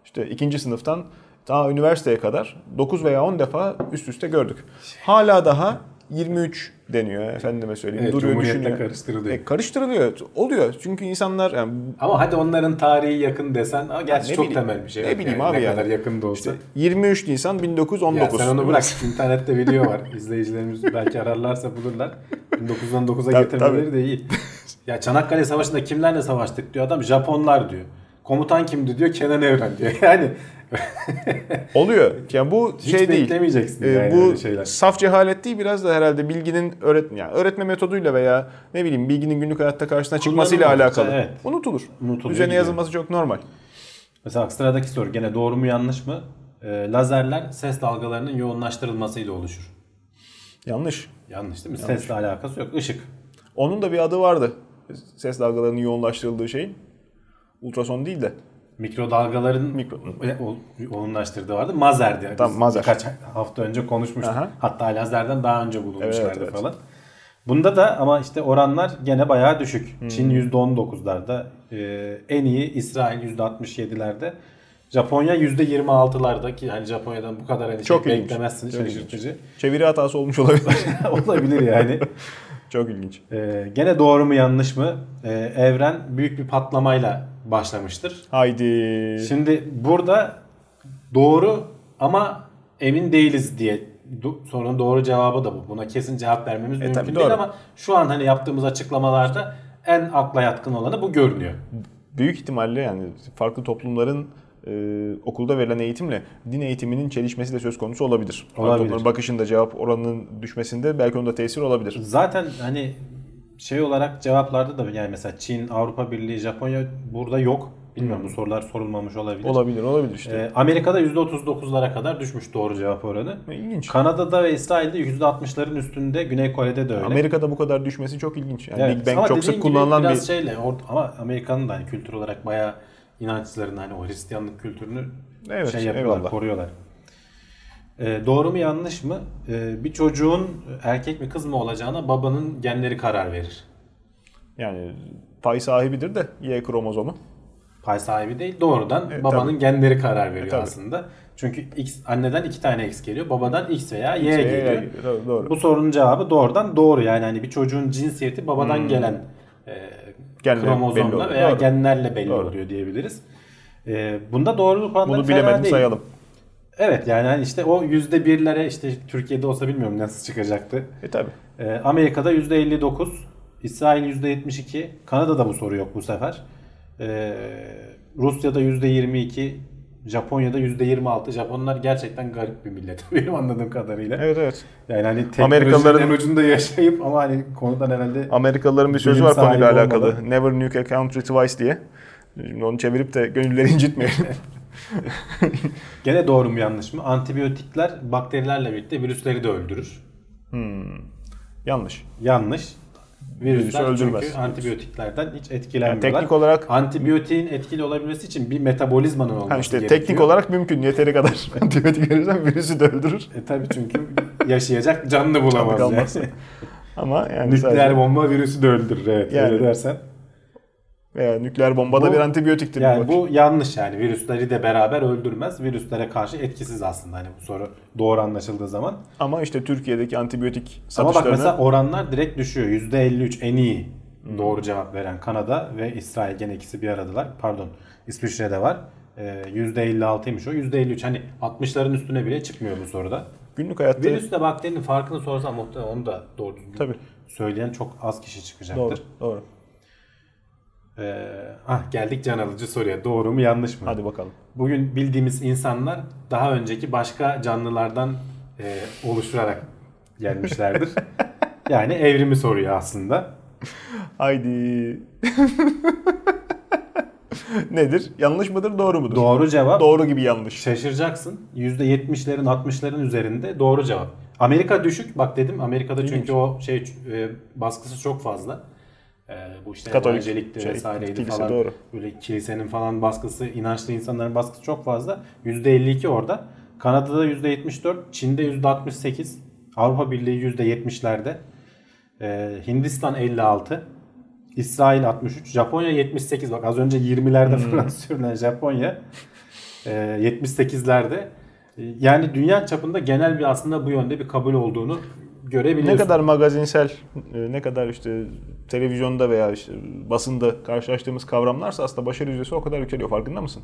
işte ikinci sınıftan daha üniversiteye kadar 9 veya 10 defa üst üste gördük. Hala daha 23 deniyor efendime söyleyeyim. Evet, duruyor, düşünüyor. karıştırılıyor. E, karıştırılıyor. Oluyor. Çünkü insanlar yani Ama hadi onların tarihi yakın desen ama gerçi çok bileyim- temel bir şey. ne bileyim yani, abi ne yani. kadar yakın da olsa. işte 23 Nisan Ya 1919. sen onu bırak. İnternette video var. İzleyicilerimiz belki ararlarsa bulurlar. 1919'a Tabii, getirmeleri de iyi. Ya Çanakkale Savaşı'nda kimlerle savaştık diyor adam. Japonlar diyor. Komutan kimdi diyor. Kenan Evren diyor. Yani Oluyor. Yani bu hiç şey değil. beklemeyeceksin Ee, yani bu şeyler. saf cehalet değil biraz da herhalde bilginin öğret yani öğretme metoduyla veya ne bileyim bilginin günlük hayatta karşısına çıkmasıyla alakalı. evet. Unutulur. Unutuluyor Üzerine gidiyor. yazılması çok normal. Mesela sıradaki soru gene doğru mu yanlış mı? Ee, lazerler ses dalgalarının yoğunlaştırılmasıyla oluşur. Yanlış. Yanlış değil mi? Sesle alakası yok. Işık. Onun da bir adı vardı. Ses dalgalarının yoğunlaştırıldığı şeyin. Ultrason değil de. Mikrodalgaların Mikro. e, o- yoğunlaştırdığı vardı. Mazerdi. Tamam, mazer. Birkaç hafta önce konuşmuştuk. Aha. Hatta lazerden daha önce bulunmuşlardı Evet, evet. falan. Bunda da ama işte oranlar gene bayağı düşük. Hmm. Çin %19'larda, e, en iyi İsrail %67'lerde. Japonya %26'larda ki hani Japonya'dan bu kadar hani Çok şey ilginç. beklemezsiniz Çok şaşırtıcı. Çeviri hatası olmuş olabilir. Olabilir yani. çok ilginç. E, gene doğru mu yanlış mı? E, evren büyük bir patlamayla başlamıştır. Haydi. Şimdi burada doğru ama emin değiliz diye sorunun doğru cevabı da bu. Buna kesin cevap vermemiz mümkün tabii, değil doğru. ama şu an hani yaptığımız açıklamalarda en akla yatkın olanı bu görünüyor. Büyük ihtimalle yani farklı toplumların e, e, okulda verilen eğitimle din eğitiminin çelişmesi de söz konusu olabilir. Olabilir. Toplumların bakışında cevap oranının düşmesinde belki onda tesir olabilir. Zaten hani şey olarak cevaplarda da yani mesela Çin, Avrupa Birliği, Japonya burada yok. Bilmiyorum bu sorular sorulmamış olabilir. Olabilir, olabilir işte. Ee, Amerika'da %39'lara kadar düşmüş doğru cevap oranı. İlginç. Kanada'da ve İsrail'de %60'ların üstünde, Güney Kore'de de öyle. Amerika'da bu kadar düşmesi çok ilginç. Yani Evet. Big Bang Ama çok sık kullanılan biraz bir şeyle or- ama Amerika'nın da hani kültür olarak bayağı inançlarını hani o Hristiyanlık kültürünü Evet, şey yapıyorlar, eyvallah. koruyorlar. Ee, doğru mu yanlış mı? Ee, bir çocuğun erkek mi kız mı olacağına babanın genleri karar verir. yani pay sahibidir de Y kromozomu. Pay sahibi değil doğrudan Evet, babanın tabii. genleri karar veriyor E, tabii. aslında. Çünkü X anneden iki tane X geliyor, babadan X veya Y, Y geliyor. Doğru, doğru. Bu sorunun cevabı doğrudan doğru yani hani bir çocuğun cinsiyeti babadan Hmm. gelen e, kromozomla veya Doğru. genlerle belli Doğru. oluyor diyebiliriz. E, bunda doğruluk oranları Bunu bilemedim değil. Evet yani hani işte o yüzde birlere işte Türkiye'de olsa bilmiyorum nasıl çıkacaktı. E tabi. E, Amerika'da yüzde 59, İsrail yüzde 72, Kanada'da bu soru yok bu sefer. E, Rusya'da yüzde 22, Japonya'da yüzde 26. Japonlar gerçekten garip bir millet benim anladığım kadarıyla. Evet evet. Yani hani Amerikalıların- en ucunda yaşayıp ama hani konudan herhalde Amerikalıların bir sözü var konuyla alakalı. olmadan. Never nuke a country twice diye. Şimdi onu çevirip de gönülleri incitmeyelim. gene doğru mu yanlış mı? Antibiyotikler bakterilerle birlikte virüsleri de öldürür. Yanlış. Yanlış. Virüsler Virüsü öldürmez. çünkü antibiyotiklerden hiç Yani etkilenmiyorlar. teknik olarak Antibiyotiğin etkili olabilmesi için bir metabolizmanın olması ha işte gerekiyor. teknik olarak mümkün. Yeteri kadar antibiyotik verirsen virüsü de öldürür. E tabi çünkü yaşayacak canlı bulamaz kalmaz. yani. Ama yani Nükleer sadece- bomba virüsü de öldürür evet Yani. öyle dersen. Veya nükleer bomba da Bu- bir antibiyotiktir. Yani bu yanlış yani virüsleri de beraber öldürmez. Virüslere karşı etkisiz aslında hani bu soru doğru anlaşıldığı zaman. Ama işte Türkiye'deki antibiyotik Ama bak satışlarını mesela oranlar direkt düşüyor. %53 en iyi doğru cevap veren Kanada ve İsrail gene ikisi bir aradalar. Pardon İsviçre'de var. Ee, %56'ymış o. %53 hani 60'ların üstüne bile çıkmıyor bu soruda. günlük hayatta Virüsle bakterinin farkını sorsam muhtemelen onu da doğru Tabii. söyleyen çok az kişi çıkacaktır. doğru, doğru. Ee, ah geldik can alıcı soruya. Doğru mu yanlış mı? Hadi bakalım. Bugün bildiğimiz insanlar daha önceki başka canlılardan e, oluşturarak gelmişlerdir. yani evrimi soruyor aslında. Haydi. Nedir? Yanlış mıdır, doğru mudur? Doğru cevap Doğru gibi yanlış. şaşıracaksın. %70'lerin 60'ların üzerinde doğru cevap. Amerika düşük. Bak dedim Amerika'da çünkü İlginç. o şey e, baskısı çok fazla. E, bu işte Katolik evangelikti şey, vesaireydi kilise, falan. doğru. Böyle kilisenin falan baskısı, inançlı insanların baskısı çok fazla. %52 orada. Kanada'da %74, Çin'de %68, Avrupa Birliği %70'lerde. E, Hindistan 56, İsrail 63, Japonya 78. Bak az önce 20'lerde Hmm. falan sürülen Japonya e, 78'lerde. E, Yani dünya çapında genel bir aslında bu yönde bir kabul olduğunu Ne görebiliyorsun. kadar magazinsel, e, ne kadar işte televizyonda veya işte basında karşılaştığımız kavramlarsa aslında başarı yüzdesi o kadar yükseliyor. Farkında mısın?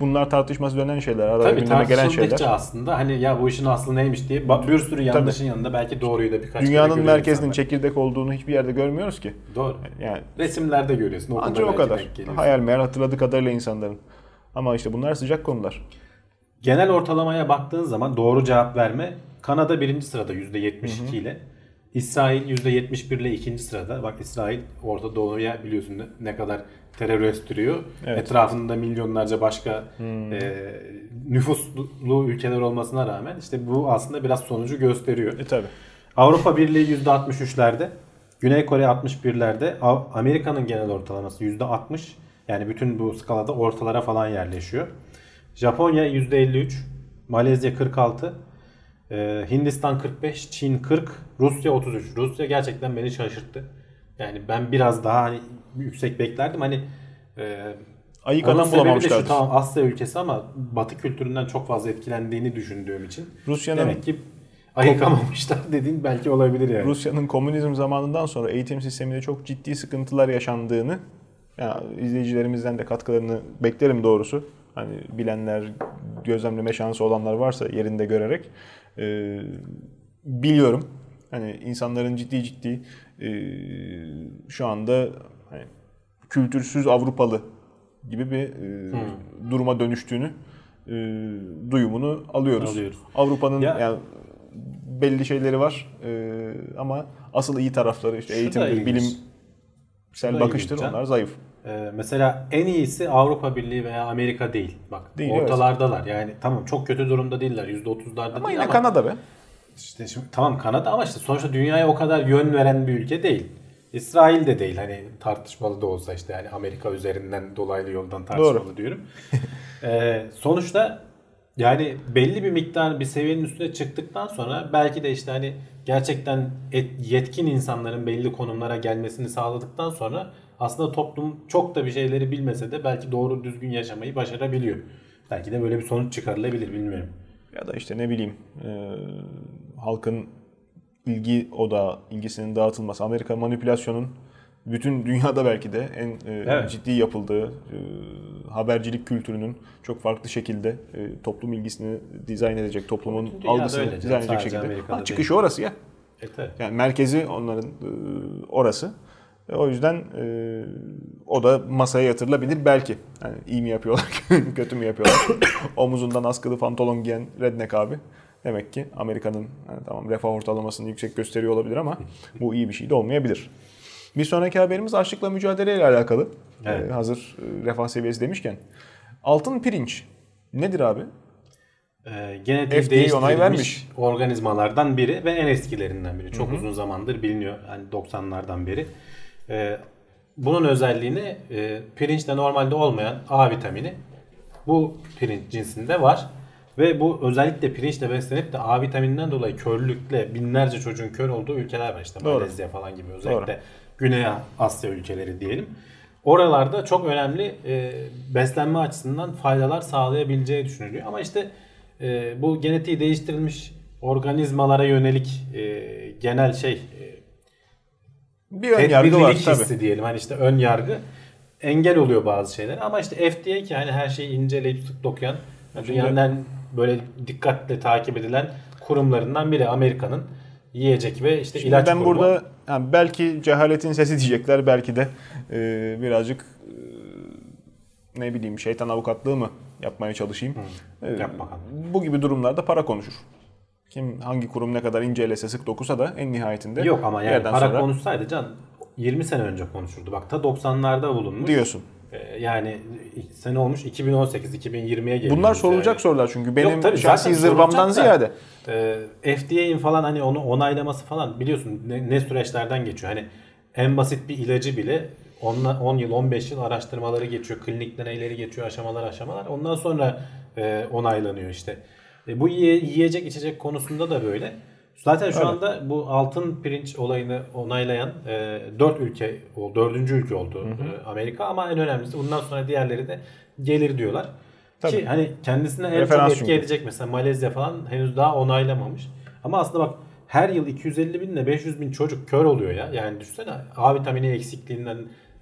Bunlar tartışması dönen şeyler, arada Tabii gündeme gelen şeyler. aslında hani ya bu işin aslı neymiş diye bir sürü yanlışın yanında belki doğruyu da birkaç Dünyanın merkezinin insanlar. çekirdek olduğunu hiçbir yerde görmüyoruz ki. Doğru. Yani Resimlerde görüyorsun. ancak o kadar. Hayal meyal hatırladığı kadarıyla insanların. Ama işte bunlar sıcak konular. Genel ortalamaya baktığın zaman doğru cevap verme Kanada birinci sırada %72 ile. İsrail %71 ile ikinci sırada. Bak İsrail Orta Doğu'ya biliyorsun ne, kadar terör östürüyor. Evet. Etrafında milyonlarca başka e, nüfuslu ülkeler olmasına rağmen işte bu aslında biraz sonucu gösteriyor. E tabi. Avrupa Birliği %63'lerde. Güney Kore 61'lerde. Av- Amerika'nın genel ortalaması %60. Yani bütün bu skalada ortalara falan yerleşiyor. Japonya %53. Malezya 46. e, Hindistan 45. Çin 40. Rusya 33. Rusya gerçekten beni şaşırttı. Yani ben biraz daha hani yüksek beklerdim. Hani e, Ayık onun adam şu bulamamışlardır. tamam Asya ülkesi ama Batı kültüründen çok fazla etkilendiğini düşündüğüm için. Rusya'nın Demek ki ayıkamamışlar dediğin belki olabilir yani. Rusya'nın komünizm zamanından sonra eğitim sisteminde çok ciddi sıkıntılar yaşandığını ya izleyicilerimizden de katkılarını beklerim doğrusu. Hani bilenler, gözlemleme şansı olanlar varsa yerinde görerek e, biliyorum. Hani insanların ciddi ciddi e, şu anda hani, kültürsüz Avrupalı gibi bir e, duruma dönüştüğünü e, duyumunu alıyoruz. Alıyoruz. Avrupa'nın Ya- yani belli şeyleri var e, ama asıl iyi tarafları işte Şu eğitimdir, bilimsel bakıştır ilginç, onlar zayıf. Ee, mesela en iyisi Avrupa Birliği veya Amerika değil. Bak Değil, ortalardalar. Yani tamam çok kötü durumda değiller. %30'larda Ama değil yine ama Kanada be. işte şimdi, tamam Kanada ama işte sonuçta dünyaya o kadar yön veren bir ülke değil. İsrail de değil hani tartışmalı da olsa işte yani Amerika üzerinden dolaylı yoldan tartışmalı diyorum. Ee, sonuçta yani belli bir miktar bir seviyenin üstüne çıktıktan sonra belki de işte hani gerçekten et- yetkin insanların belli konumlara gelmesini sağladıktan sonra aslında toplum çok da bir şeyleri bilmese de belki doğru düzgün yaşamayı başarabiliyor. Belki de böyle bir sonuç çıkarılabilir bilmiyorum. Ya da işte ne bileyim e, halkın ilgi odağı, ilgisinin dağıtılması, Amerika manipülasyonun bütün dünyada belki de en e, Evet. ciddi yapıldığı e, habercilik kültürünün çok farklı şekilde e, toplum ilgisini dizayn edecek, toplumun algısını öyle dizayn edecek şekilde. Ha, çıkışı orası ya. Evet, evet. Yani merkezi onların e, orası. E, o yüzden e, o da masaya yatırılabilir belki. Yani iyi mi yapıyorlar, kötü mü yapıyorlar? Omuzundan askılı pantolon giyen redneck abi. Demek ki Amerika'nın yani tamam refah ortalamasını yüksek gösteriyor olabilir ama bu iyi bir şey de olmayabilir. Bir sonraki haberimiz açlıkla mücadele ile alakalı. Evet. E, hazır e, refah seviyesi demişken. Altın pirinç nedir abi? Ee, genetiği FDA değiştirilmiş onay vermiş. organizmalardan biri ve en eskilerinden biri. Çok uzun zamandır biliniyor. Yani 90'lardan beri. Ee, bunun özelliğini e, pirinçte normalde olmayan A vitamini bu pirinç cinsinde var. Ve bu özellikle pirinçle beslenip de A vitamininden dolayı körlükle binlerce çocuğun kör olduğu ülkeler var. İşte Doğru. Malezya falan gibi özellikle Doğru. Güney Asya ülkeleri diyelim. Oralarda çok önemli e, beslenme açısından faydalar sağlayabileceği düşünülüyor. Ama işte e, bu genetiği değiştirilmiş organizmalara yönelik e, genel şey e, Bir ön yargı var tedbirlilik tabii. hissi diyelim. Hani işte ön yargı engel oluyor bazı şeyler. Ama işte FDA ki hani her şeyi inceleyip sık dokuyan yani dünyanın en böyle dikkatle takip edilen kurumlarından biri Amerika'nın yiyecek ve işte Şimdi ilaç ben kurumu. burada yani belki cehaletin sesi diyecekler belki de e, birazcık e, ne bileyim şeytan avukatlığı mı yapmaya çalışayım. E, Yap bakalım. bu gibi durumlarda para konuşur. Kim hangi kurum ne kadar incelese sık dokusa da en nihayetinde Yok ama yani para sonra konuşsaydı can 20 sene önce konuşurdu. Bak ta 90'larda bulunmuş. diyorsun. Ee, Yani sene olmuş 2018 2020'ye geliyoruz. Bunlar sorulacak yani. sorular çünkü benim Yok, tabii şahsi zırvamdan da, ziyade. e, FDA'in falan hani onu onaylaması falan biliyorsun ne, ne süreçlerden geçiyor. Hani en basit bir ilacı bile 10, 10 yıl 15 yıl araştırmaları geçiyor. Klinik deneyleri geçiyor aşamalar aşamalar. Ondan sonra e, onaylanıyor işte. E, bu yiye- yiyecek içecek konusunda da böyle. Zaten şu Öyle. anda bu altın pirinç olayını onaylayan e, 4 ülke, o 4. ülke oldu e, Amerika ama en önemlisi bundan sonra diğerleri de gelir diyorlar. Tabii. Ki hani kendisine en Referans çok etki çünkü. edecek mesela Malezya falan henüz daha onaylamamış. Ama aslında bak her yıl 250 bin ile 500 bin çocuk kör oluyor ya. Yani düşünsene A vitamini eksikliğinden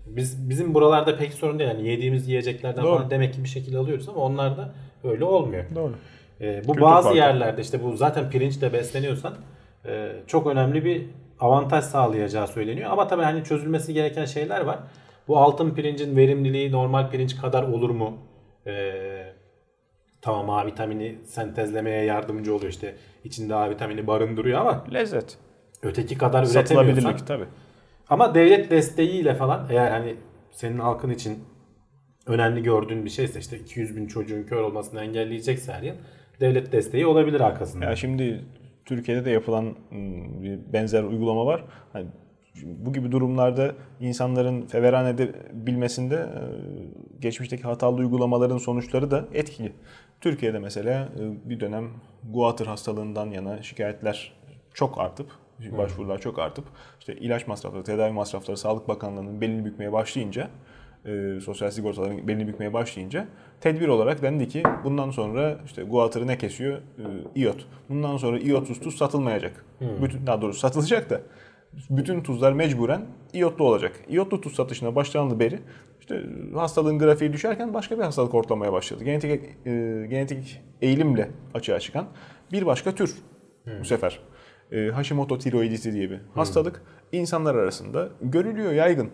biz bizim buralarda pek sorun değil. Yani yediğimiz yiyeceklerden Doğru. falan demek ki bir şekilde alıyoruz ama onlarda öyle olmuyor. Doğru. Ee, bu Kültür bazı farkı. yerlerde işte bu zaten pirinçle besleniyorsan e, çok önemli bir avantaj sağlayacağı söyleniyor. Ama tabii hani çözülmesi gereken şeyler var. Bu altın pirincin verimliliği normal pirinç kadar olur mu? Ee, tamam A vitamini sentezlemeye yardımcı oluyor işte. içinde A vitamini barındırıyor ama Lezzet. öteki kadar üretemiyorsan. Tabii. Ama devlet desteğiyle falan eğer hani senin halkın için önemli gördüğün bir şeyse işte 200 bin çocuğun kör olmasını engelleyecekse her yıl devlet desteği olabilir arkasında. Ya şimdi Türkiye'de de yapılan ım, bir benzer uygulama var. Hani bu gibi durumlarda insanların feveran edebilmesinde e, geçmişteki hatalı uygulamaların sonuçları da etkili. Türkiye'de mesela e, bir dönem guatr hastalığından yana şikayetler çok artıp başvurular çok artıp işte ilaç masrafları, tedavi masrafları Sağlık Bakanlığı'nın belini bükmeye başlayınca e, sosyal sigortaların belini bükmeye başlayınca tedbir olarak dendi ki bundan sonra işte guatrı ne kesiyor? E, iot. Bundan sonra iotsuz tuz satılmayacak. Bütün daha doğrusu satılacak da bütün tuzlar mecburen iyotlu olacak. İyotlu tuz satışına başlandı beri işte hastalığın grafiği düşerken başka bir hastalık ortlamaya başladı. Genetik e, genetik eğilimle açığa çıkan bir başka tür bu sefer. E, Hashimoto tiroiditi diye bir hastalık insanlar arasında görülüyor yaygın.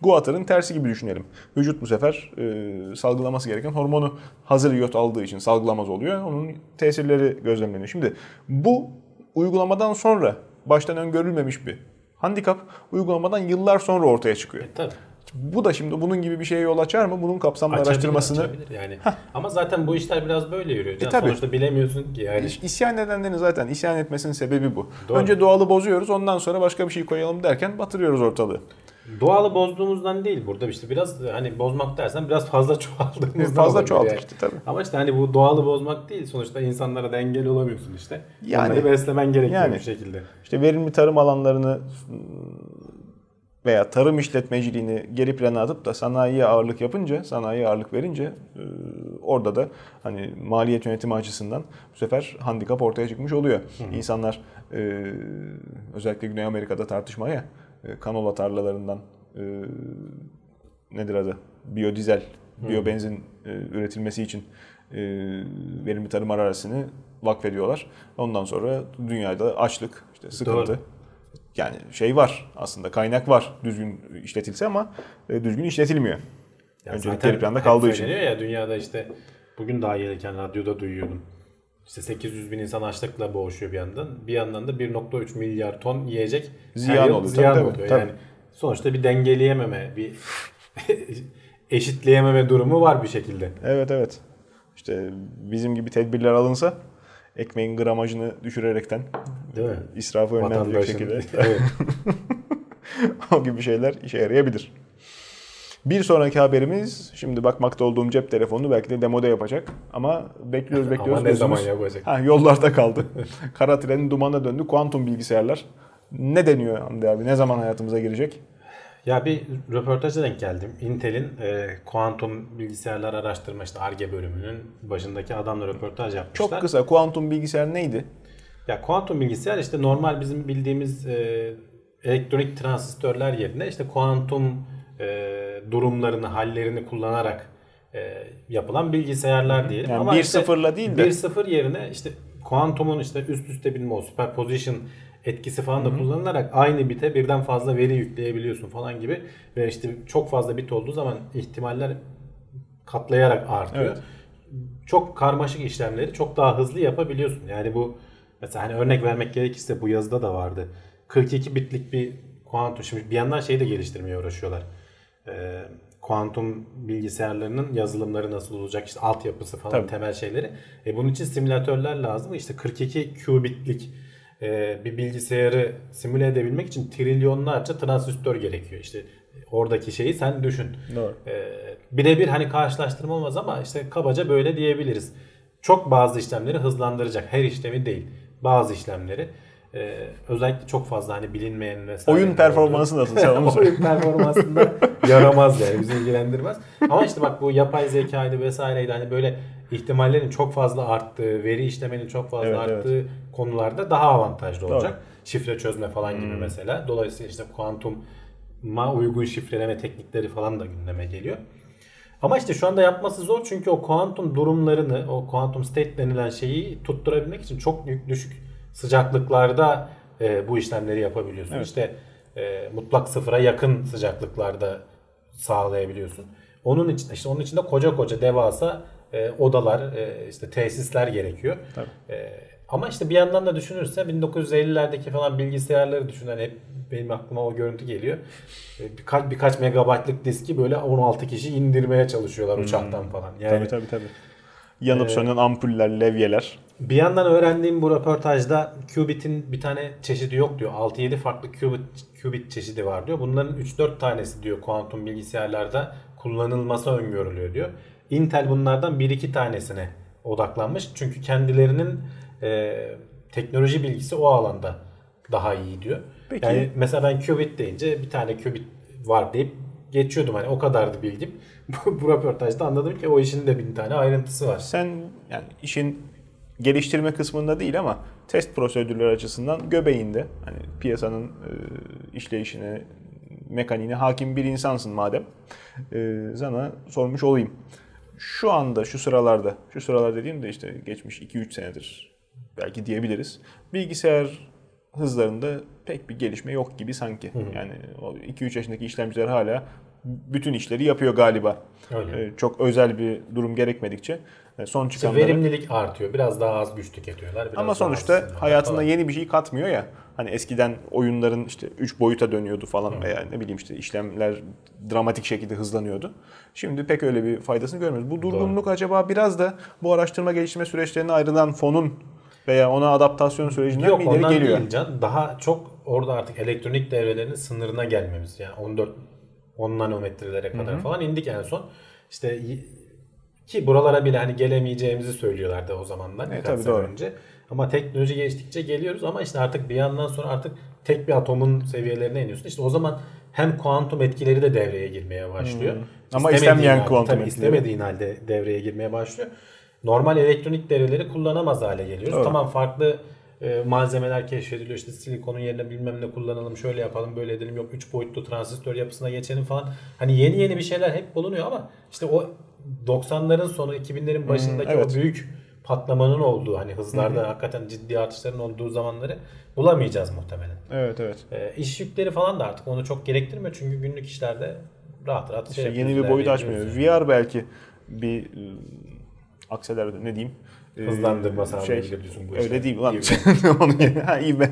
Guattr'ın tersi gibi düşünelim. Vücut bu sefer e, salgılaması gereken hormonu hazır iot aldığı için salgılamaz oluyor. Onun tesirleri gözlemleniyor. Şimdi bu uygulamadan sonra baştan öngörülmemiş bir handikap uygulamadan yıllar sonra ortaya çıkıyor. E, tabii. Bu da şimdi bunun gibi bir şeye yol açar mı? Bunun kapsamlı Açabilir, araştırmasını açabilir yani. Ama zaten bu işler biraz böyle yürüyor. Can. E, tabii. Sonuçta bilemiyorsun ki yani. İsyan edenlerin zaten isyan etmesinin sebebi bu. Doğru. Önce doğalı bozuyoruz ondan sonra başka bir şey koyalım derken batırıyoruz ortalığı. Doğalı bozduğumuzdan değil burada işte biraz hani bozmak dersen biraz fazla çoğaldığımızdan Fazla çoğaldık yani. işte tabii. Ama işte hani bu doğalı bozmak değil sonuçta insanlara da engel olamıyorsun işte. Yani. Onları beslemen gerekiyor Yani. bir şekilde. İşte verimli tarım alanlarını veya tarım işletmeciliğini geri plana atıp da sanayiye ağırlık yapınca, sanayiye ağırlık verince e, orada da hani maliyet yönetimi açısından bu sefer handikap ortaya çıkmış oluyor. İnsanlar e, özellikle Güney Amerika'da tartışma ya e, kanola tarlalarından e, nedir adı? Biyodizel, biyobenzin e, üretilmesi için e, verimli tarım arazisini vakfediyorlar. Ondan sonra dünyada açlık, işte sıkıntı. Doğru. Yani şey var aslında kaynak var düzgün işletilse ama e, düzgün işletilmiyor. Ya Öncelik geri planda kaldığı için. ya dünyada işte bugün daha gelirken radyoda duyuyordum. İşte 800 bin insan açlıkla boğuşuyor bir yandan. Bir yandan da 1.3 milyar ton yiyecek Ziyan oluyor. Ziyan Tabii, oluyor. tabii, Yani sonuçta bir dengeleyememe, bir eşitleyememe durumu var bir şekilde. Evet evet. İşte bizim gibi tedbirler alınsa ekmeğin gramajını düşürerekten Değil mi? israfı Vatandaşın. şekilde Evet. o gibi şeyler işe yarayabilir. Bir sonraki haberimiz şimdi bakmakta olduğum cep telefonunu belki de demoda yapacak ama bekliyoruz bekliyoruz. Ama ne zaman yapacak? Ha, yollarda kaldı. Kara trenin dumana döndü. Kuantum bilgisayarlar. Ne deniyor Hamdi abi? Ne zaman hayatımıza girecek? Ya bir röportaja denk geldim. Intel'in e, kuantum bilgisayarlar araştırma işte ARGE bölümünün başındaki adamla röportaj yapmışlar. Çok kısa. Kuantum bilgisayar neydi? Ya kuantum bilgisayar işte normal bizim bildiğimiz e, elektronik transistörler yerine işte kuantum e, durumlarını, hallerini kullanarak e, yapılan bilgisayarlar diyelim. Yani Ama bir işte sıfırla değil de- 1-0 yerine işte kuantumun işte üst üste binme, o superposition etkisi falan da kullanılarak aynı bite birden fazla veri yükleyebiliyorsun falan gibi ve işte çok fazla bit olduğu zaman ihtimaller katlayarak artıyor. Evet. Çok karmaşık işlemleri çok daha hızlı yapabiliyorsun. Yani bu mesela hani örnek vermek gerekirse bu yazıda da vardı. 42 bitlik bir kuantum şimdi bir yandan şeyi de geliştirmeye uğraşıyorlar. Kuantum bilgisayarlarının yazılımları nasıl olacak işte altyapısı falan Tabii. temel şeyleri. E bunun için simülatörler lazım. İşte 42 qubitlik e, bir bilgisayarı simüle edebilmek için trilyonlarca transistör gerekiyor. İşte oradaki şeyi sen düşün. Doğru. Ee, birebir hani karşılaştırma olmaz ama işte kabaca böyle diyebiliriz. Çok bazı işlemleri hızlandıracak. Her işlemi değil. Bazı işlemleri. Ee, özellikle çok fazla hani bilinmeyen vesaire. Oyun performansı nasıl? Sen onu. Oyun performansında yaramaz yani bizi ilgilendirmez. Ama işte bak bu yapay zekaydı vesaireydi hani böyle ihtimallerin çok fazla arttığı, veri işlemenin çok fazla Evet, arttığı konularda daha avantajlı olacak. Şifre çözme falan gibi mesela. Dolayısıyla işte kuantuma uygun şifreleme teknikleri falan da gündeme geliyor. Ama işte şu anda yapması zor çünkü o kuantum durumlarını, o kuantum state denilen şeyi tutturabilmek için çok düşük sıcaklıklarda e, bu işlemleri yapabiliyorsun. Evet. İşte e, mutlak sıfıra yakın sıcaklıklarda sağlayabiliyorsun. Onun için işte onun için de koca koca devasa e, odalar, e, işte tesisler gerekiyor. Tabii. E, ama işte bir yandan da düşünürse 1950'lerdeki falan bilgisayarları düşün hani hep benim aklıma o görüntü geliyor. E, birkaç birkaç megabaytlık diski böyle 16 kişi indirmeye çalışıyorlar uçaktan falan. Yani Tabii tabii tabii. Yanıp sönen ampuller, levyeler. bir yandan öğrendiğim bu röportajda qubit'in bir tane çeşidi yok diyor. 6-7 farklı qubit, qubit çeşidi var diyor. Bunların 3-4 tanesi diyor kuantum bilgisayarlarda kullanılması öngörülüyor diyor. Intel bunlardan 1-2 tanesine odaklanmış. Çünkü kendilerinin e, teknoloji bilgisi o alanda daha iyi diyor. Peki. Yani mesela ben qubit deyince bir tane qubit var deyip geçiyordum. Hani o kadardı bilgim. bu, röportajda anladım ki o işin de bin tane ayrıntısı var. Sen yani işin geliştirme kısmında değil ama test prosedürleri açısından göbeğinde hani piyasanın e, işleyişine, mekaniğine hakim bir insansın madem. E, sana sormuş olayım. Şu anda şu sıralarda, şu sıralar dediğim de işte geçmiş 2-3 senedir belki diyebiliriz. Bilgisayar hızlarında pek bir gelişme yok gibi sanki. Yani o 2-3 yaşındaki işlemciler hala bütün işleri yapıyor galiba. Öyle. E, çok özel bir durum gerekmedikçe. E, son İşte çıkanları. verimlilik artıyor. Biraz daha az güç tüketiyorlar. Biraz Ama sonuçta hayatında falan. yeni bir şey katmıyor ya. Hani eskiden oyunların işte 3 boyuta dönüyordu falan veya ne bileyim işte işlemler dramatik şekilde hızlanıyordu. Şimdi pek öyle bir faydasını görmüyoruz. Bu durgunluk acaba biraz da bu araştırma geliştirme süreçlerine ayrılan fonun veya ona adaptasyon sürecinden Yok mi ileri ondan geliyor? değil can. Daha çok orada artık elektronik devrelerin sınırına gelmemiz. Yani 14 10 nanometrelere kadar falan indik en son. İşte ki buralara bile hani gelemeyeceğimizi söylüyorlardı o zamanlar E, tabii, doğru. önce. Ama teknoloji geçtikçe geliyoruz ama işte artık bir yandan sonra artık tek bir atomun seviyelerine iniyorsun. İşte o zaman hem kuantum etkileri de devreye girmeye başlıyor. Hmm. Ama istenmeyen halde, kuantum etkileri. istemediğin halde devreye girmeye başlıyor. Normal elektronik devreleri kullanamaz hale geliyoruz. Doğru. Tamam farklı e, malzemeler keşfediliyor. İşte silikonun yerine bilmem ne kullanalım, şöyle yapalım, böyle edelim. Yok 3 boyutlu transistör yapısına geçelim falan. Hani yeni yeni bir şeyler hep bulunuyor ama işte o 90'ların sonu 2000'lerin başındaki evet. o büyük patlamanın olduğu hani hızlarda hakikaten ciddi artışların olduğu zamanları bulamayacağız muhtemelen. Evet evet. E, iş yükleri falan da artık onu çok gerektirmiyor çünkü günlük işlerde rahat rahat İşte şey yeni bir boyut açmıyor. yani. VR belki bir e, akseler ne diyeyim? E, Hızlandırma sağlayabilir diyorsun bu Öyle işleri. değil lan. Onu ha, ivme.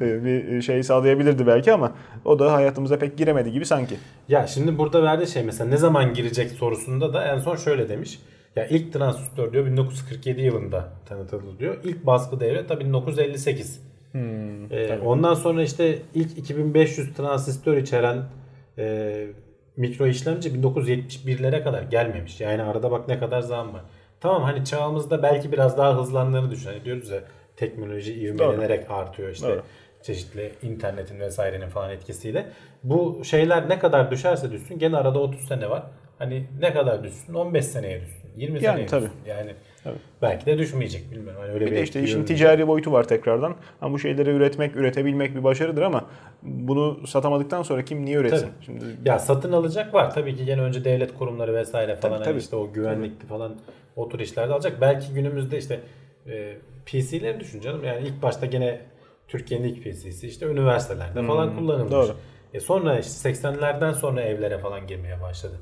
E, bir şey sağlayabilirdi belki ama o da hayatımıza pek giremedi gibi sanki. Ya şimdi burada verdiği şey mesela ne zaman girecek sorusunda da en son şöyle demiş. Ya ilk transistör diyor 1947 yılında tanıtıldı diyor. İlk baskı devre tabii 1958. Ee, ondan sonra işte ilk 2500 transistör içeren e, mikro işlemci 1971'lere kadar gelmemiş. Yani arada bak ne kadar zaman var. Tamam hani çağımızda belki biraz daha hızlandığını düşün. Hani diyoruz ya teknoloji ivmelenerek artıyor işte. Doğru. Çeşitli internetin vesairenin falan etkisiyle. Bu şeyler ne kadar düşerse düşsün gene arada 30 sene var. Hani ne kadar düşsün? 15 seneye düşsün. 20 Yani seneye tabii. düşsün. Yani belki de düşmeyecek bilmiyorum. Hani öyle Bir bir de işte işin ticari boyutu var tekrardan. Ama bu şeyleri üretmek, üretebilmek bir başarıdır ama bunu satamadıktan sonra kim niye üretsin? Tabii. Şimdi Ya satın alacak var. Tabii ki gene önce devlet kurumları vesaire falan Tabii, hani tabii. işte o güvenlikli falan o tür işlerde alacak. Belki günümüzde işte e, PC'leri düşün canım. Yani ilk başta gene Türkiye'nin ilk PC'si işte üniversitelerde falan kullanılmış. Hmm, doğru. E sonra işte 80'lerden sonra evlere falan girmeye başladı.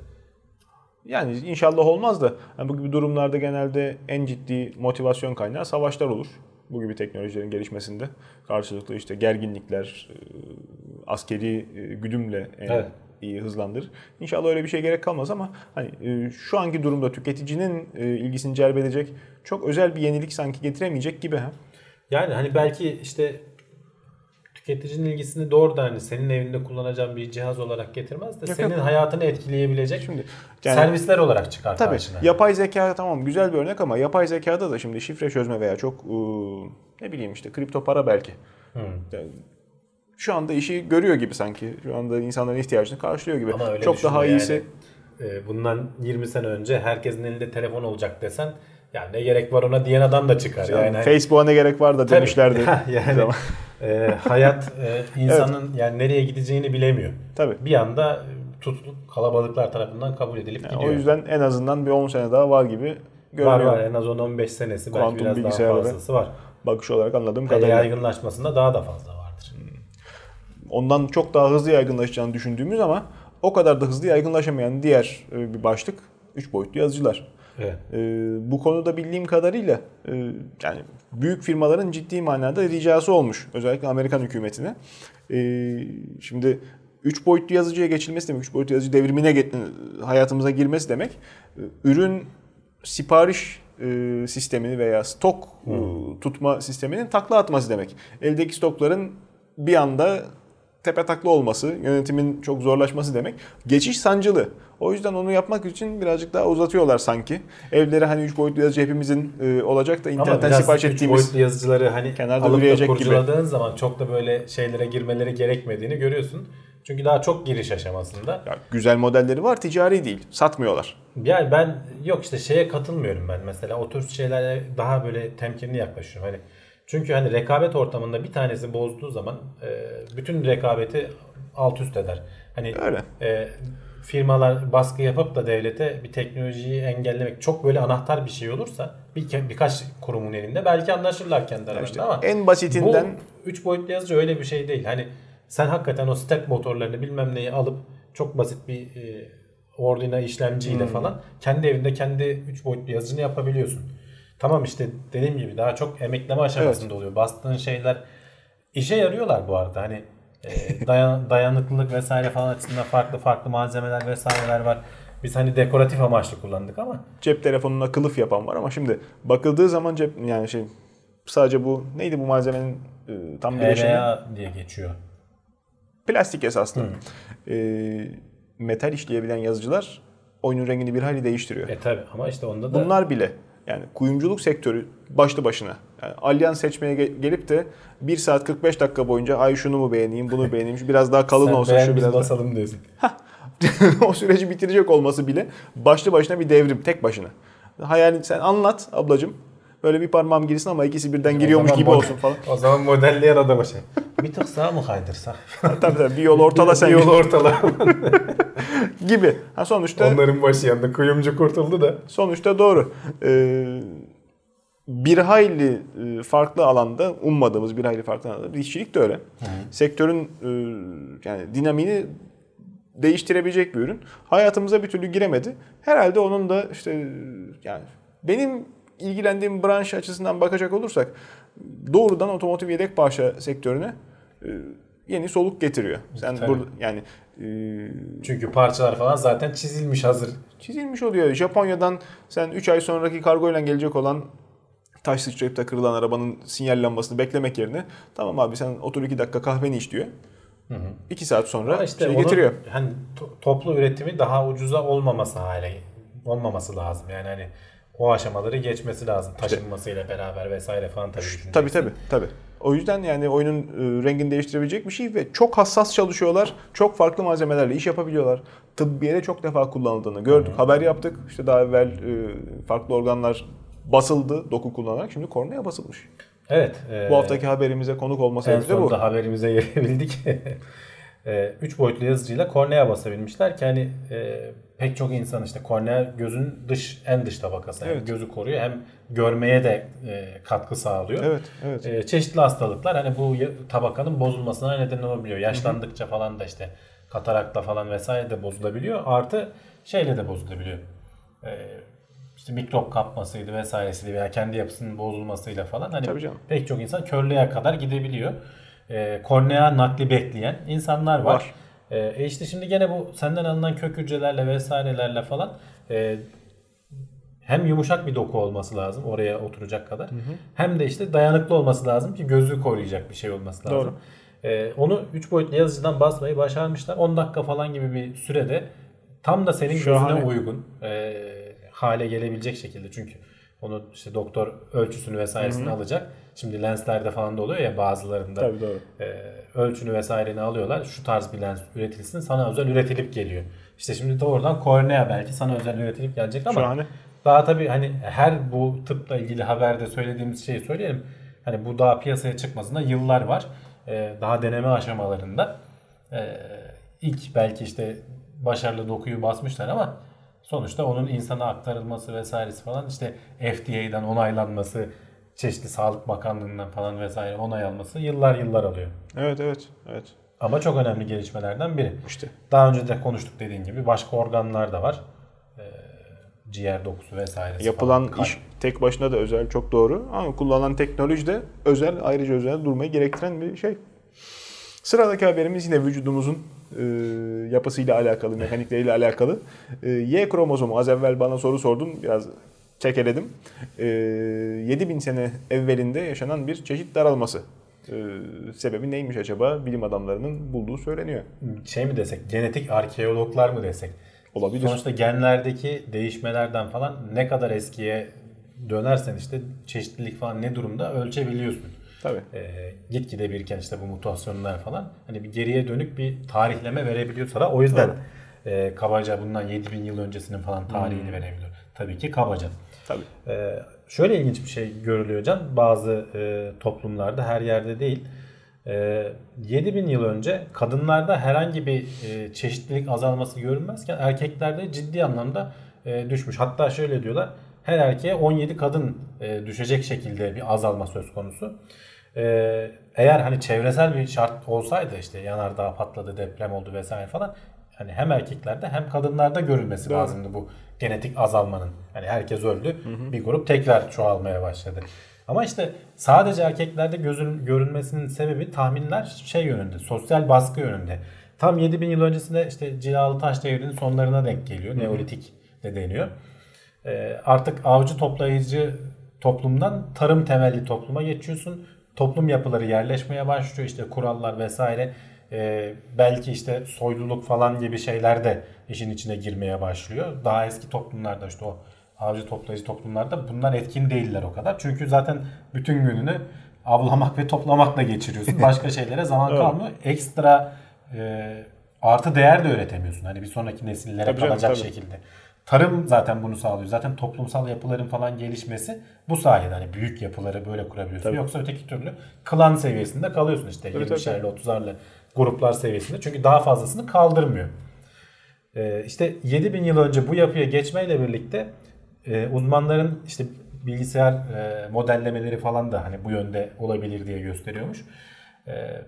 Yani inşallah olmaz da yani bu gibi durumlarda genelde en ciddi motivasyon kaynağı savaşlar olur. Bu gibi teknolojilerin gelişmesinde karşılıklı işte gerginlikler, e, askeri e, güdümle en Evet. Hızlandırır. İnşallah öyle bir şey gerek kalmaz ama hani e, şu anki durumda tüketicinin e, ilgisini celbedecek çok özel bir yenilik sanki getiremeyecek gibi ha. Yani hani belki işte tüketicinin ilgisini doğrudan hani senin evinde kullanacağın bir cihaz olarak getirmez de Yok, senin yok. hayatını etkileyebilecek Şimdi yani- servisler olarak çıkar Tabii karşına. yapay zeka tamam güzel bir örnek ama yapay zekada da şimdi şifre çözme veya çok e, ne bileyim işte kripto para belki. Hı. Yani şu anda işi görüyor gibi sanki. Şu anda insanların ihtiyacını karşılıyor gibi. Ama öyle Çok daha yani. iyisi. e, bundan 20 sene önce herkesin elinde telefon olacak desen yani ne gerek var ona diyen adam da çıkar. Yani, hani- Facebook'a ne gerek var da Tabii. demişlerdi. yani e, hayat e, insanın yani nereye gideceğini bilemiyor. Tabii. Bir anda tutulup kalabalıklar tarafından kabul edilip Yani gidiyor. o yüzden en azından bir 10 sene daha var gibi görünüyor. var var en az 10-15 senesi belki Kuantum biraz daha fazlası var. Bakış olarak anladığım kadarıyla. yaygınlaşmasında daha da fazla vardır. Ondan çok daha hızlı yaygınlaşacağını düşündüğümüz ama o kadar da hızlı yaygınlaşamayan diğer e, bir başlık 3 boyutlu yazıcılar. Evet. E, bu konuda bildiğim kadarıyla e, yani büyük firmaların ciddi manada ricası olmuş. Özellikle Amerikan hükümetine. E, şimdi 3 boyutlu yazıcıya geçilmesi demek, 3 boyutlu yazıcı devrimine hayatımıza girmesi demek. ürün sipariş e, sistemini veya stok e, tutma sisteminin takla atması demek. Eldeki stokların bir anda tepe takla olması, yönetimin çok zorlaşması demek. Geçiş sancılı. O yüzden onu yapmak için birazcık daha uzatıyorlar sanki. Evlere hani 3 boyutlu yazıcı hepimizin e, olacak da internetten sipariş ettiğimiz boyutlu yazıcıları hani kenarda üreyecek gibi. zaman çok da böyle şeylere girmeleri gerekmediğini görüyorsun. Çünkü daha çok giriş aşamasında. Ya, güzel modelleri var, ticari değil. Satmıyorlar. Yani ben yok işte şeye katılmıyorum ben mesela o tür şeylere daha böyle temkinli yaklaşıyorum. Hani çünkü hani rekabet ortamında bir tanesi bozduğu zaman e, bütün rekabeti alt üst eder. Hani Öyle. e, firmalar baskı yapıp da devlete bir teknolojiyi engellemek çok böyle anahtar bir şey olursa bir birkaç kurumun elinde belki anlaşırlar kendi aralarında işte ama en basitinden- bu 3 boyutlu yazıcı öyle bir şey değil. Hani sen hakikaten o step motorlarını bilmem neyi alıp çok basit bir e, Ordina işlemciyle falan kendi evinde kendi 3 boyutlu yazıcını yapabiliyorsun. Tamam işte dediğim gibi daha çok emekleme aşamasında oluyor. Bastığın şeyler işe yarıyorlar bu arada. Hani e, dayan, dayanıklılık vesaire falan açısından farklı farklı malzemeler vesaireler var. Biz hani dekoratif amaçlı kullandık ama Cep telefonuna kılıf yapan var ama şimdi bakıldığı zaman cep yani şey sadece bu neydi bu malzemenin e, tam bileşeni? HRA diye geçiyor. Plastik esaslı. E, metal işleyebilen yazıcılar oyunun rengini bir hayli değiştiriyor. E tabi ama işte onda da Bunlar bile yani kuyumculuk sektörü başlı başına. Yani alyans seçmeye ge- gelip de 1 saat 45 dakika boyunca ay şunu mu beğeneyim bunu beğeneyim biraz daha kalın sen olsa beğen şu biraz daha- basalım diyorsun. o süreci bitirecek olması bile başlı başına bir devrim tek başına. Hayalini sen anlat ablacığım. Böyle bir parmağım girsin ama ikisi birden giriyormuş O zaman gibi olsun falan. O zaman modelleyen adama şey. Bir tık sağa mı kaydırsak? tabii tabii bir yol ortala sen Bir yolu ortala. gibi. Ha sonuçta Onların başı yandı. Kuyumcu kurtuldu da. sonuçta doğru. Ee, bir hayli e, farklı alanda ummadığımız bir hayli farklı alanda işçilik de öyle. Sektörün e, yani dinamini değiştirebilecek bir ürün. Hayatımıza bir türlü giremedi. Herhalde onun da işte yani benim ilgilendiğim branş açısından bakacak olursak doğrudan otomotiv yedek parça sektörüne e, yeni soluk getiriyor. Sen Tabii. burada yani e, Çünkü parçalar falan zaten çizilmiş hazır. çizilmiş oluyor. Japonya'dan sen 3 ay sonraki kargoyla gelecek olan taş sıçrayıp da kırılan arabanın sinyal lambasını beklemek yerine tamam abi sen otur 2 dakika kahveni iç diyor. 2 saat sonra Ama işte şey getiriyor. hani to- toplu üretimi daha ucuza olmaması hale olmaması lazım. Yani hani o aşamaları geçmesi lazım. Taşınmasıyla beraber vesaire falan tabii. düşüneceksin. Tabii tabii tabii. O yüzden yani oyunun e, rengini değiştirebilecek bir şey ve çok hassas çalışıyorlar. Çok farklı malzemelerle iş yapabiliyorlar. Tıbbiyede çok defa kullanıldığını gördük. Haber yaptık. İşte daha evvel e, farklı organlar basıldı doku kullanarak. Şimdi kornea basılmış. Evet. e, Bu haftaki haberimize konuk olma en sebebi de bu. sonunda haberimize gelebildik. 3 boyutlu yazıcıyla kornea basabilmişler ki hani e, pek çok insan işte kornea gözün dış en dış tabakası. Hem Evet. gözü koruyor hem görmeye de e, katkı sağlıyor. Evet, evet. E, çeşitli hastalıklar hani bu tabakanın bozulmasına neden olabiliyor. Yaşlandıkça falan da işte katarakla falan vesaire de bozulabiliyor. Artı şeyle de bozulabiliyor. E, işte mikrop kapmasıydı vesairesiydi veya kendi yapısının bozulmasıyla falan hani pek çok insan körlüğe kadar gidebiliyor. E, kornea nakli bekleyen insanlar var. Var. E, e işte şimdi gene bu senden alınan kök hücrelerle vesairelerle falan e, hem yumuşak bir doku olması lazım oraya oturacak kadar. Hem de işte dayanıklı olması lazım ki gözü koruyacak bir şey olması lazım. Doğru. Ee, onu 3 boyutlu yazıcıdan basmayı başarmışlar. 10 dakika falan gibi bir sürede tam da senin Şahane. gözüne uygun e, hale gelebilecek şekilde. Çünkü onu işte doktor ölçüsünü vesairesini alacak. Şimdi lenslerde falan da oluyor ya bazılarında. Tabii doğru. E, ölçünü vesaireni alıyorlar. Şu tarz bir lens üretilsin sana özel üretilip geliyor. İşte şimdi doğrudan kornea belki sana özel üretilip gelecek ama Şahane. daha tabii hani her bu tıpla ilgili haberde söylediğimiz şeyi söyleyelim. Hani bu daha piyasaya çıkmasında yıllar var. Ee, daha deneme aşamalarında. Ee, ilk belki işte başarılı dokuyu basmışlar ama sonuçta onun insana aktarılması vesairesi falan işte FDA'dan onaylanması, çeşitli Sağlık Bakanlığı'ndan falan vesaire onay alması yıllar yıllar alıyor. Evet evet evet. Ama çok önemli gelişmelerden biri. İşte Daha önce de konuştuk dediğin gibi başka organlar da var. Ee, ciğer dokusu vesairesi yapılan falan. İş tek başına da özel çok doğru ama kullanılan teknoloji de özel ayrıca özel durmayı gerektiren bir şey. Sıradaki haberimiz yine vücudumuzun e, yapısıyla alakalı, mekanikleriyle alakalı. E, y kromozomu az evvel bana soru sordun biraz çekeledim. E, 7000 sene evvelinde yaşanan bir çeşit daralması. E, sebebi neymiş acaba? Bilim adamlarının bulduğu söyleniyor. Şey mi desek, genetik arkeologlar mı desek? Olabilir. Sonuçta genlerdeki değişmelerden falan ne kadar eskiye dönersen işte çeşitlilik falan ne durumda ölçebiliyorsun. Tabii. Ee, gitgide biriken işte bu mutasyonlar falan hani bir geriye dönük bir tarihleme verebiliyor sana. O yüzden e, kabaca bundan 7000 yıl öncesinin falan tarihini Hmm. verebiliyor. Tabii ki kabaca. Tabii. Ee, şöyle ilginç bir şey görülüyor Can. Bazı e, toplumlarda her yerde değil. Ee, 7000 yıl önce kadınlarda herhangi bir e, çeşitlilik azalması görünmezken erkeklerde ciddi anlamda e, düşmüş. Hatta şöyle diyorlar. Her erkeğe 17 kadın e, düşecek şekilde bir azalma söz konusu. Ee, eğer hani çevresel bir şart olsaydı işte yanardağ patladı, deprem oldu vesaire falan hani hem erkeklerde hem kadınlarda görülmesi Doğru. lazımdı bu genetik azalmanın. Hani herkes öldü. Bir grup tekrar çoğalmaya başladı. Ama işte sadece erkeklerde gözün, görülmesinin sebebi tahminler şey yönünde, sosyal baskı yönünde. Tam 7000 yıl öncesinde işte cilalı taş devrinin sonlarına denk geliyor. Neolitik de deniyor. Ee, artık avcı toplayıcı toplumdan tarım temelli topluma geçiyorsun. Toplum yapıları yerleşmeye başlıyor. İşte kurallar vesaire e, belki işte soyluluk falan gibi şeyler de işin içine girmeye başlıyor. Daha eski toplumlarda işte o avcı toplayıcı toplumlarda bunlar etkin değiller o kadar. Çünkü zaten bütün gününü avlamak ve toplamakla geçiriyorsun. Başka şeylere zaman kalmıyor. Ekstra e, artı değer de öğretemiyorsun. Hani bir sonraki nesillere tabii kalacak canım, şekilde. Tarım zaten bunu sağlıyor. Zaten toplumsal yapıların falan gelişmesi bu sayede hani büyük yapıları böyle kurabiliyorsun. Tabii. Yoksa öteki türlü klan seviyesinde kalıyorsun işte 20'şerli 30'arlı gruplar seviyesinde. Çünkü daha fazlasını kaldırmıyor. Ee, işte 7000 yıl önce bu yapıya geçmeyle birlikte e, uzmanların işte bilgisayar e, modellemeleri falan da hani bu yönde olabilir diye gösteriyormuş. E,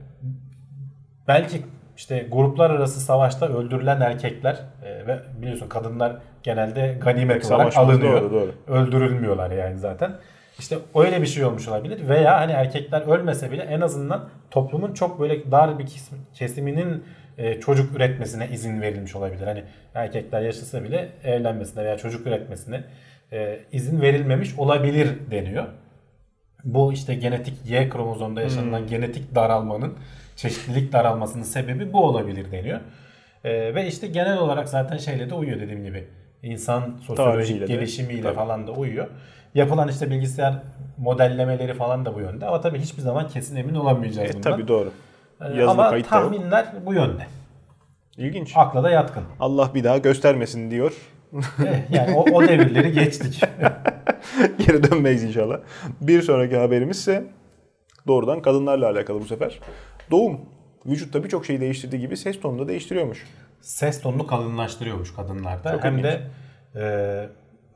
belki işte gruplar arası savaşta öldürülen erkekler e, ve biliyorsun kadınlar genelde ganimet Pek olarak alınıyor. doğru, doğru. Öldürülmüyorlar yani zaten. İşte öyle bir şey olmuş olabilir veya hani erkekler ölmese bile en azından toplumun çok böyle dar bir kesim- kesiminin e, çocuk üretmesine izin verilmiş olabilir. Hani erkekler yaşasa bile evlenmesine veya çocuk üretmesine e, izin verilmemiş olabilir deniyor. Bu işte genetik Y kromozomda yaşanılan genetik daralmanın, çeşitlilik daralmasının sebebi bu olabilir deniyor. Ee, ve işte genel olarak zaten şeyle de uyuyor dediğim gibi. İnsan sosyolojik de. gelişimiyle Tabii. falan da uyuyor. Yapılan işte bilgisayar modellemeleri falan da bu yönde. Ama tabii hiçbir zaman kesin emin olamayacağız E, bundan. tabii doğru. Ee, Yazılı Ama kayıt da yok. tahminler bu yönde. İlginç. Akla da yatkın. Allah bir daha göstermesin diyor. Eh, yani o, o devirleri geçtik. Geri dönmeyiz inşallah. Bir sonraki haberimiz ise doğrudan kadınlarla alakalı bu sefer. Doğum. Vücutta birçok şeyi değiştirdiği gibi ses tonunu da değiştiriyormuş. ses tonunu kalınlaştırıyormuş kadınlarda. Çok Hem ilginç. de e,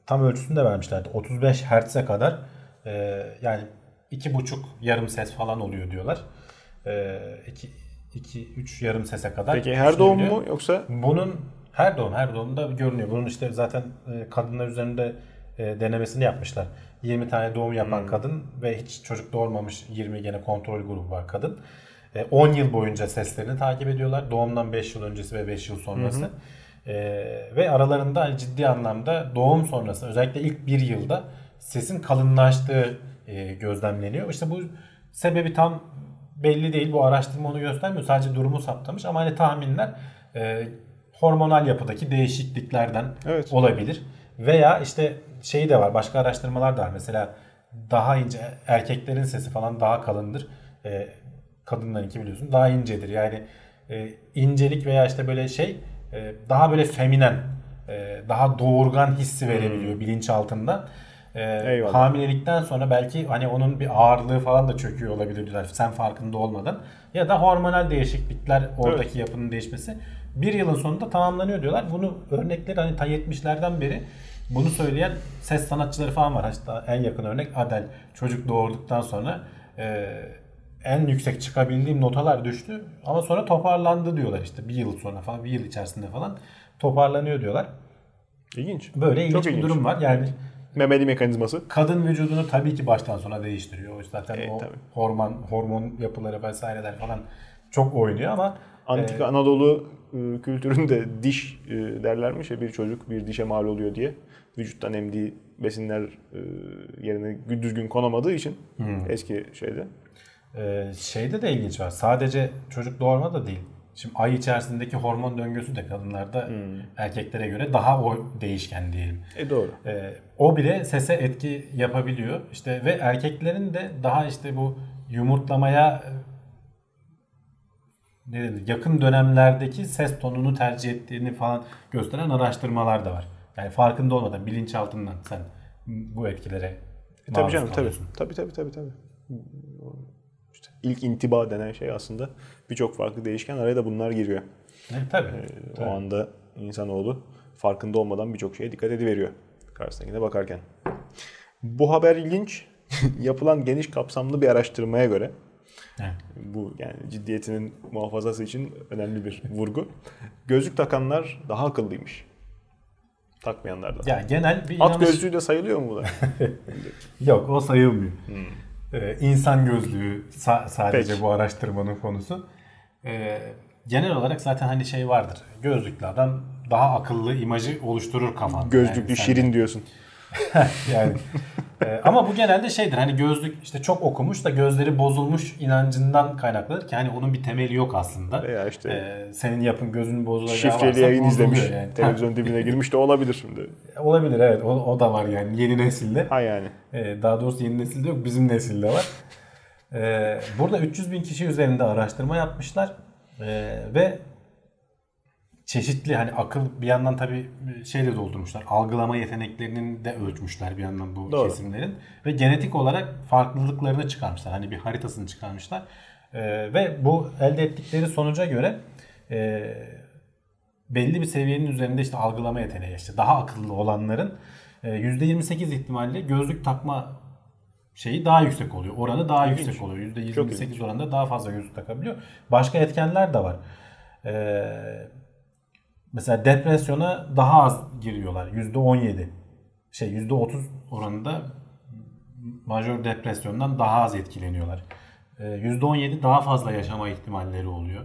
tam ölçüsünü de vermişlerdi. 35 Hz'e kadar e, yani iki buçuk yarım ses falan oluyor diyorlar. 2 2 3 yarım sese kadar. Peki her doğum mu yoksa Bunun her doğum her doğumda görünüyor. Bunun işte zaten e, kadınlar üzerinde e, denemesini yapmışlar. 20 tane doğum yapan Hmm. kadın ve hiç çocuk doğurmamış 20 gene kontrol grubu var kadın. E, 10 yıl boyunca seslerini takip ediyorlar. Doğumdan 5 yıl öncesi ve 5 yıl sonrası. E, ve aralarında ciddi anlamda doğum sonrası özellikle ilk bir yılda sesin kalınlaştığı e, gözlemleniyor. İşte bu sebebi tam belli değil. Bu araştırma onu göstermiyor. Sadece durumu saptamış ama hani tahminler e, hormonal yapıdaki değişikliklerden Evet. olabilir. Veya işte şey de var. Başka araştırmalar da var. Mesela daha ince erkeklerin sesi falan daha kalındır. E, kadınlarınki biliyorsun daha incedir. Yani e, incelik veya işte böyle şey e, daha böyle feminen e, daha doğurgan hissi verebiliyor bilinç altında. Eyvallah. hamilelikten sonra belki hani onun bir ağırlığı falan da çöküyor olabilir diyorlar. Sen farkında olmadan. Ya da hormonal değişiklikler oradaki yapının değişmesi bir yılın sonunda tamamlanıyor diyorlar. Bunu örnekleri hani ta 70'lerden beri bunu söyleyen ses sanatçıları falan var. Hatta en yakın örnek Adele. Çocuk doğurduktan sonra e, en yüksek çıkabildiğim notalar düştü. Ama sonra toparlandı diyorlar işte bir yıl sonra falan bir yıl içerisinde falan toparlanıyor diyorlar. ilginç. Böyle ilginç Çok bir ilginç. durum var. Yani Memeli mekanizması. kadın vücudunu tabii ki baştan sona değiştiriyor. Zaten E, o tabii. hormon hormon yapıları vesaireler falan çok oynuyor ama Antik Anadolu e, kültüründe diş e, derlermiş ya bir çocuk bir dişe mal oluyor diye. Vücuttan emdiği besinler e, yerine düzgün konamadığı için eski şeyde. E, şeyde de ilginç var. Sadece çocuk doğurma da değil. Şimdi ay içerisindeki hormon döngüsü de kadınlarda Hmm. erkeklere göre daha o değişken diyelim. E doğru. Ee, o bile sese etki yapabiliyor. İşte ve erkeklerin de daha işte bu yumurtlamaya e, ne denir, yakın dönemlerdeki ses tonunu tercih ettiğini falan gösteren araştırmalar da var. Yani farkında olmadan bilinçaltından sen bu etkilere E, tabii canım tabii. Tabii tabii tabii tabii. İlk intiba denen şey aslında birçok farklı değişken araya da bunlar giriyor. E, tabii. O anda insanoğlu farkında olmadan birçok şeye dikkat ediveriyor karşısındakine bakarken. Bu haber ilginç. Yapılan geniş kapsamlı bir araştırmaya göre Evet. Bu yani ciddiyetinin muhafazası için önemli bir vurgu. Gözlük takanlar daha akıllıymış. Takmayanlardan. Ya genel bir At inanış... gözlüğü de sayılıyor mu bu da? Yok o sayılmıyor. Ee, insan gözlüğü sa- sadece Peki. bu araştırmanın konusu. Ee, genel olarak zaten hani şey vardır. Gözlüklü adam daha akıllı imajı oluşturur kafanda. Gözlüklü Yani sen- şirin diyorsun. yani. Ee, ama bu genelde şeydir hani gözlük işte çok okumuş da gözleri bozulmuş inancından kaynaklanır ki hani onun bir temeli yok aslında. Veya işte Ee, senin yapın gözünün bozulacağı şifreli yayın izlemiş. Yani. Televizyon dibine girmiş de olabilir şimdi. Olabilir evet o, o da var yani yeni nesilde. Ha yani. Ee, daha doğrusu yeni nesilde yok bizim nesilde var. Ee, burada 300 bin kişi üzerinde araştırma yapmışlar Ee, ve çeşitli hani akıl bir yandan tabi şeyle doldurmuşlar. Algılama yeteneklerinin de ölçmüşler bir yandan bu Doğru. kesimlerin ve genetik olarak farklılıklarını çıkarmışlar. Hani bir haritasını çıkarmışlar. Ee, ve bu elde ettikleri sonuca göre e, belli bir seviyenin üzerinde işte algılama yeteneği işte daha akıllı olanların e, %28 ihtimalle gözlük takma şeyi daha yüksek oluyor. Oranı daha İlginç. yüksek oluyor. Çok %28 oranında daha fazla gözlük takabiliyor. Başka etkenler de var. Ee, mesela depresyona daha az giriyorlar. %17. Şey %30 oranında majör depresyondan daha az etkileniyorlar. Ee, %17 daha fazla yaşama ihtimalleri oluyor.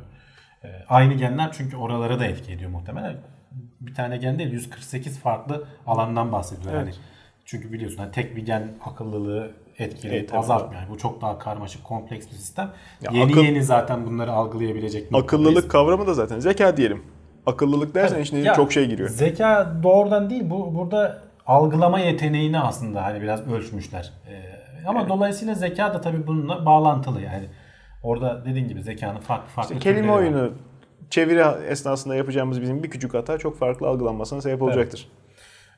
Ee, aynı genler çünkü oralara da etki ediyor muhtemelen. Bir tane gen değil 148 farklı alandan bahsediyorlar. Evet. Hani çünkü biliyorsun hani tek bir gen akıllılığı etkileyip Evet, azaltmıyor. Yani bu çok daha karmaşık, kompleks bir sistem. Ya yeni akıl- yeni zaten bunları algılayabilecek noktadayız. Akıllılık kavramı da zaten zeka diyelim. Akıllılık dersen Tabii. içine Ya, çok şey giriyor. Zeka doğrudan değil. Bu burada algılama yeteneğini aslında hani biraz ölçmüşler. Ee, ama dolayısıyla zeka da tabii bununla bağlantılı yani. Orada dediğin gibi zekanın farklı farklı İşte kelime türleri var. oyunu çeviri esnasında yapacağımız bizim bir küçük hata çok farklı algılanmasına sebep olacaktır.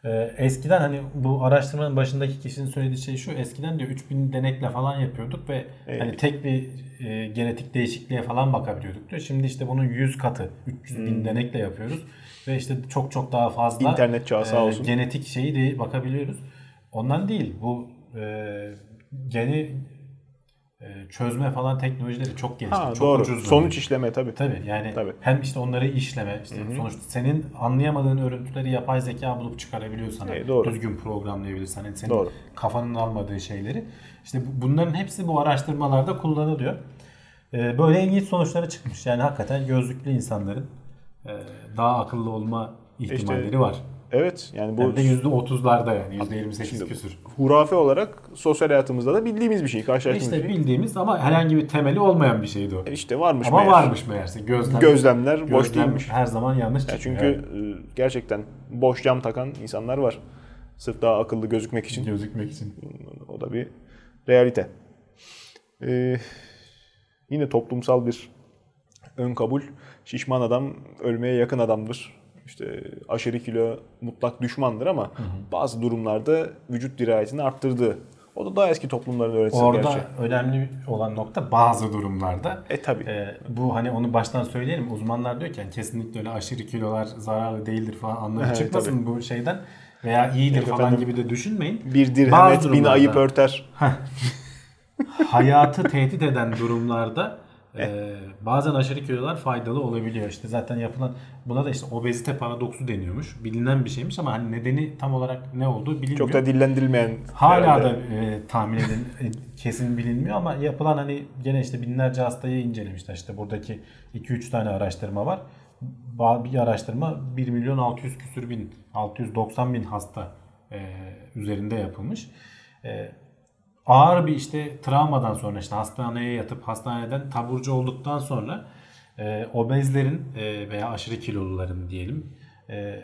Ee, eskiden hani bu araştırmanın başındaki kişinin söylediği şey şu. Eskiden diyor 3000 denekle falan yapıyorduk ve Evet. hani tek bir e, genetik değişikliğe falan bakabiliyorduk diyor. Şimdi işte bunun 100 katı 300 bin denekle yapıyoruz ve işte çok çok daha fazla Hmm. İnternet çağı sağ e, olsun. genetik şeyi de bakabiliyoruz. Ondan değil. Bu e, geni e, çözme falan teknolojileri çok gelişti. Ha, çok doğru. ucuz. Sonuç işleme tabii. Tabii yani Tabii. hem işte onları işleme, işte sonuçta senin anlayamadığın örüntüleri yapay zeka bulup çıkarabiliyorsan, E, doğru. düzgün programlayabilirsen, hani senin Doğru. kafanın almadığı şeyleri. İşte bu- bunların hepsi bu araştırmalarda kullanılıyor. Ee, böyle ilginç sonuçları çıkmış. Yani hakikaten gözlüklü insanların e, daha akıllı olma ihtimalleri var. Evet yani bu Hem de %30'larda yani %28 Şimdi- küsür. hurafe olarak sosyal hayatımızda da bildiğimiz bir şey, karşılaştığımız İşte şey. bildiğimiz ama herhangi bir temeli olmayan bir şeydi o. İşte varmış Ama meğer. varmış meğerse. Gözlem, Gözlemler boş gözlem değilmiş. her zaman yanlış Ya çıkıyor. çünkü e, gerçekten boş cam takan insanlar var. Sırf daha akıllı gözükmek için. gözükmek için. O da bir realite. Ee, yine toplumsal bir ön kabul. Şişman adam ölmeye yakın adamdır. İşte aşırı kilo mutlak düşmandır ama bazı durumlarda vücut dirayetini arttırdığı. O da daha eski toplumların öğretisi Orada gerçi. önemli olan nokta bazı durumlarda. E tabi. e, bu hani onu baştan söyleyelim. Uzmanlar diyor ki yani kesinlikle öyle aşırı kilolar zararlı değildir falan anlamı çıkmasın bu şeyden. Veya iyidir Yok falan efendim. gibi de düşünmeyin. Bir dirhem Bazı et bin ayıp örter. Hayatı tehdit eden durumlarda e, bazen aşırı kilolar faydalı olabiliyor. İşte zaten yapılan buna da işte obezite paradoksu deniyormuş. Bilinen bir şeymiş ama hani nedeni tam olarak ne olduğu bilinmiyor. Çok da dillendirilmeyen. Hala herhalde. da e, tahmin edin e, kesin bilinmiyor ama yapılan hani gene işte binlerce hastayı incelemişler. İşte buradaki 2-3 tane araştırma var. Bir araştırma 1 milyon 600 küsür bin 690 bin hasta e, üzerinde yapılmış. E, ağır bir işte travmadan sonra işte hastaneye yatıp hastaneden taburcu olduktan sonra e, obezlerin e, veya aşırı kiloluların diyelim e,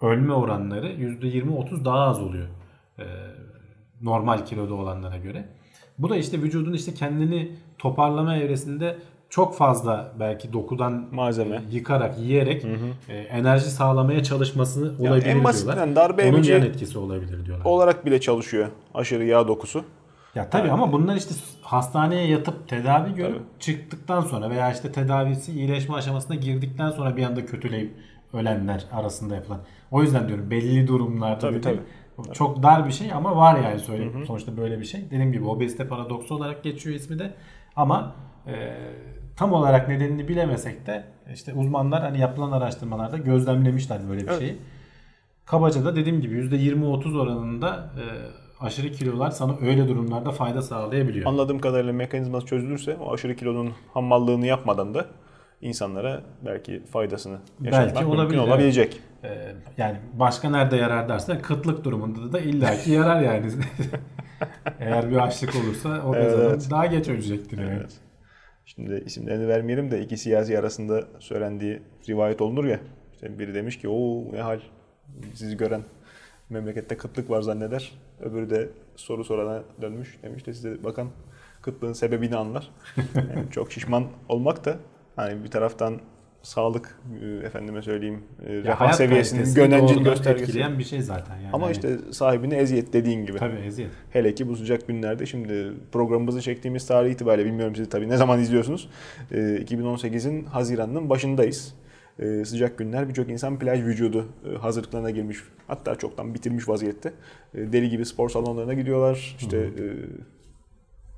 ölme oranları %20-30 daha az oluyor. E, normal kiloda olanlara göre. Bu da işte vücudun işte kendini toparlama evresinde çok fazla belki dokudan Malzeme. e, yıkarak, yiyerek e, enerji sağlamaya çalışması olabilir en basitinden diyorlar. darbe Onun yan etkisi olabilir diyorlar. olarak bile çalışıyor aşırı yağ dokusu. Ya tabii ama bunlar işte hastaneye yatıp tedavi görüp çıktıktan sonra veya işte tedavisi iyileşme aşamasına girdikten sonra bir anda kötüleyip ölenler arasında yapılan. O yüzden diyorum belli durumlarda Tabii, dedim, çok dar bir şey ama var yani söyle sonuçta böyle bir şey. Dediğim gibi obezite paradoksu olarak geçiyor ismi de ama e, tam olarak nedenini bilemesek de işte uzmanlar hani yapılan araştırmalarda gözlemlemişler böyle bir Evet. şeyi. Kabaca da dediğim gibi %20-30 oranında e, aşırı kilolar sana öyle durumlarda fayda sağlayabiliyor. Anladığım kadarıyla mekanizması çözülürse o aşırı kilonun hammallığını yapmadan da insanlara belki faydasını yaşatmak Belki mümkün olabilir, olabilecek. Ee, yani başka nerede yarar dersen kıtlık durumunda da illaki yarar yani. Eğer bir açlık olursa o Evet, zaman evet. daha geç ölecektir yani. Evet. Şimdi isimlerini vermeyelim de iki siyasi arasında söylendiği rivayet olunur ya. İşte biri demiş ki o ne hal sizi gören memlekette kıtlık var zanneder. Öbürü de soru sorana dönmüş. Demiş de size bakan kıtlığın sebebini anlar. Yani çok şişman olmak da hani bir taraftan sağlık e, efendime söyleyeyim e, refah seviyesinin gönencil göstergesi. etkileyen bir şey zaten yani. Ama Hani işte sahibine eziyet dediğin gibi. tabii eziyet. Hele ki bu sıcak günlerde şimdi programımızı çektiğimiz tarih itibariyle bilmiyorum siz tabii ne zaman izliyorsunuz. Ee, 2018'in Haziran'ın başındayız. Ee, sıcak günler birçok insan plaj vücudu e, hazırlıklarına girmiş. Hatta çoktan bitirmiş vaziyette. Ee, deli gibi spor salonlarına gidiyorlar. İşte e,